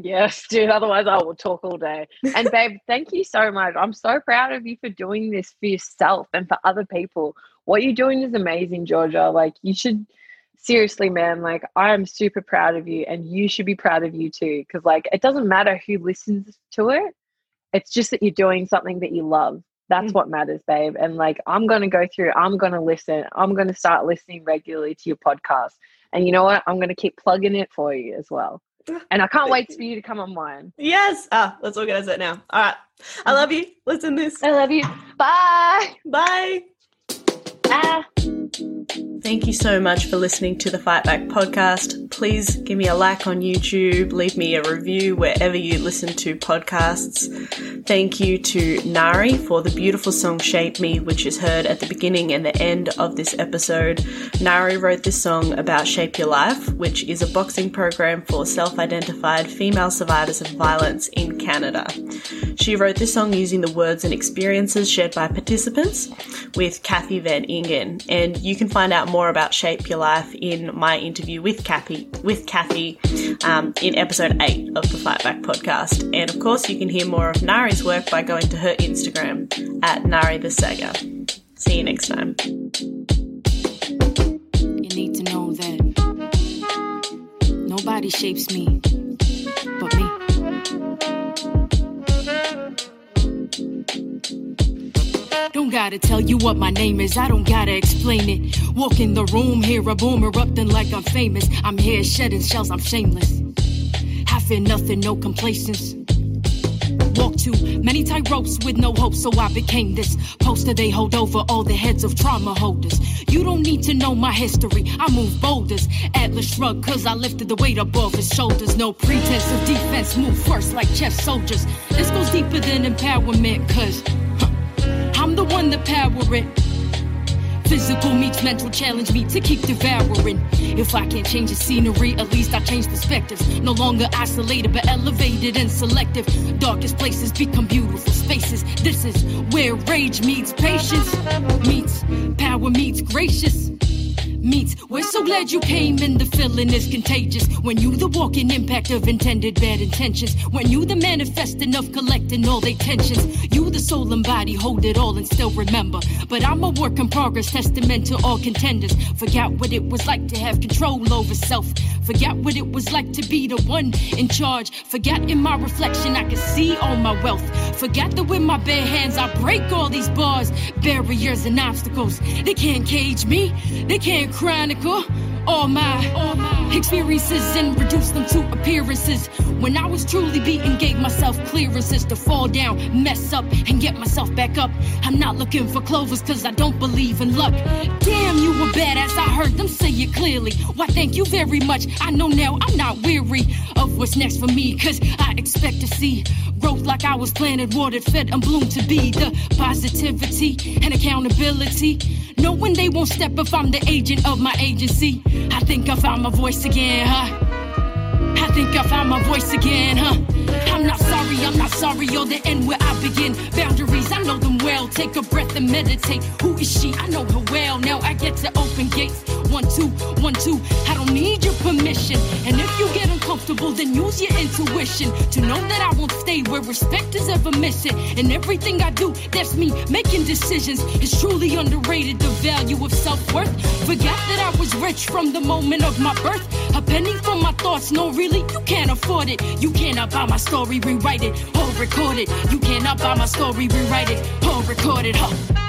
Speaker 2: Yes, dude. Otherwise, I will talk all day. And, babe, thank you so much. I'm so proud of you for doing this for yourself and for other people. What you're doing is amazing, Georgia. Like, you should seriously, man. Like, I am super proud of you, and you should be proud of you too. Because, like, it doesn't matter who listens to it, it's just that you're doing something that you love. That's
Speaker 1: Mm.
Speaker 2: what matters, babe. And, like, I'm going to go through, I'm going to listen, I'm going to start listening regularly to your podcast. And you know what? I'm going to keep plugging it for you as well. And I can't wait for you to come on mine.
Speaker 1: Yes. Ah, let's organize that now. All right. I love you. Listen this.
Speaker 2: I love you. Bye.
Speaker 1: Bye.
Speaker 2: Ah.
Speaker 1: Thank you so much for listening to the Fight Back podcast. Please give me a like on YouTube, leave me a review wherever you listen to podcasts. Thank you to Nari for the beautiful song Shape Me, which is heard at the beginning and the end of this episode. Nari wrote this song about Shape Your Life, which is a boxing program for self identified female survivors of violence in Canada. She wrote this song using the words and experiences shared by participants with Cathy Van Ingen, and you can find out more about Shape Your Life in my interview with Cathy, with Cathy um, in episode 8 of the Fight Back podcast. And of course, you can hear more of Nari's work by going to her Instagram at Nari the Saga. See you next time.
Speaker 3: You need to know that nobody shapes me Don't gotta tell you what my name is, I don't gotta explain it. Walk in the room, hear a boom erupting like I'm famous. I'm here shedding shells, I'm shameless. I fear nothing, no complacence. Walk too many tight ropes with no hope, so I became this poster they hold over all the heads of trauma holders. You don't need to know my history, I move boulders. Atlas shrug, cause I lifted the weight above his shoulders. No pretense of defense, move first like chess soldiers. This goes deeper than empowerment, cause I'm the one that power it. Physical meets mental challenge me to keep devouring. If I can't change the scenery, at least I change perspectives. No longer isolated, but elevated and selective. Darkest places become beautiful spaces. This is where rage meets patience, meets power meets gracious meets. We're so glad you came and the feeling is contagious. When you the walking impact of intended bad intentions. When you the manifesting of collecting all their tensions. You the soul and body hold it all and still remember. But I'm a work in progress, testament to all contenders. Forgot what it was like to have control over self. Forgot what it was like to be the one in charge. Forgot in my reflection I could see all my wealth. Forgot that with my bare hands I break all these bars, barriers and obstacles. They can't cage me. They can't chronicle all my, experiences and reduce them to appearances. When I was truly beaten, gave myself clearances to fall down, mess up, and get myself back up. I'm not looking for clovers cause I don't believe in luck. Damn, you were badass, I heard them say it clearly. Why, thank you very much. I know now I'm not weary of what's next for me cause I expect to see growth like I was planted, watered, fed, and bloomed to be the positivity and accountability. Knowing they won't step if I'm the agent of my agency. I think I found my voice again, huh? I think I found my voice again, huh? I'm not sorry, I'm not sorry, you're the end where I begin. Boundaries, I know them well. Take a breath and meditate. Who is she? I know her well. Now I get to open gates. One, two, one, two. I don't need your permission. And if you get uncomfortable, then use your intuition to know that I won't stay where respect is ever missing. And everything I do, that's me making decisions. It's truly underrated the value of self worth. Forgot that I was rich from the moment of my birth. A penny for my thoughts, no, really, you can't afford it. You cannot buy my story, rewrite it, or record it. You cannot buy my story, rewrite it, or record it, huh?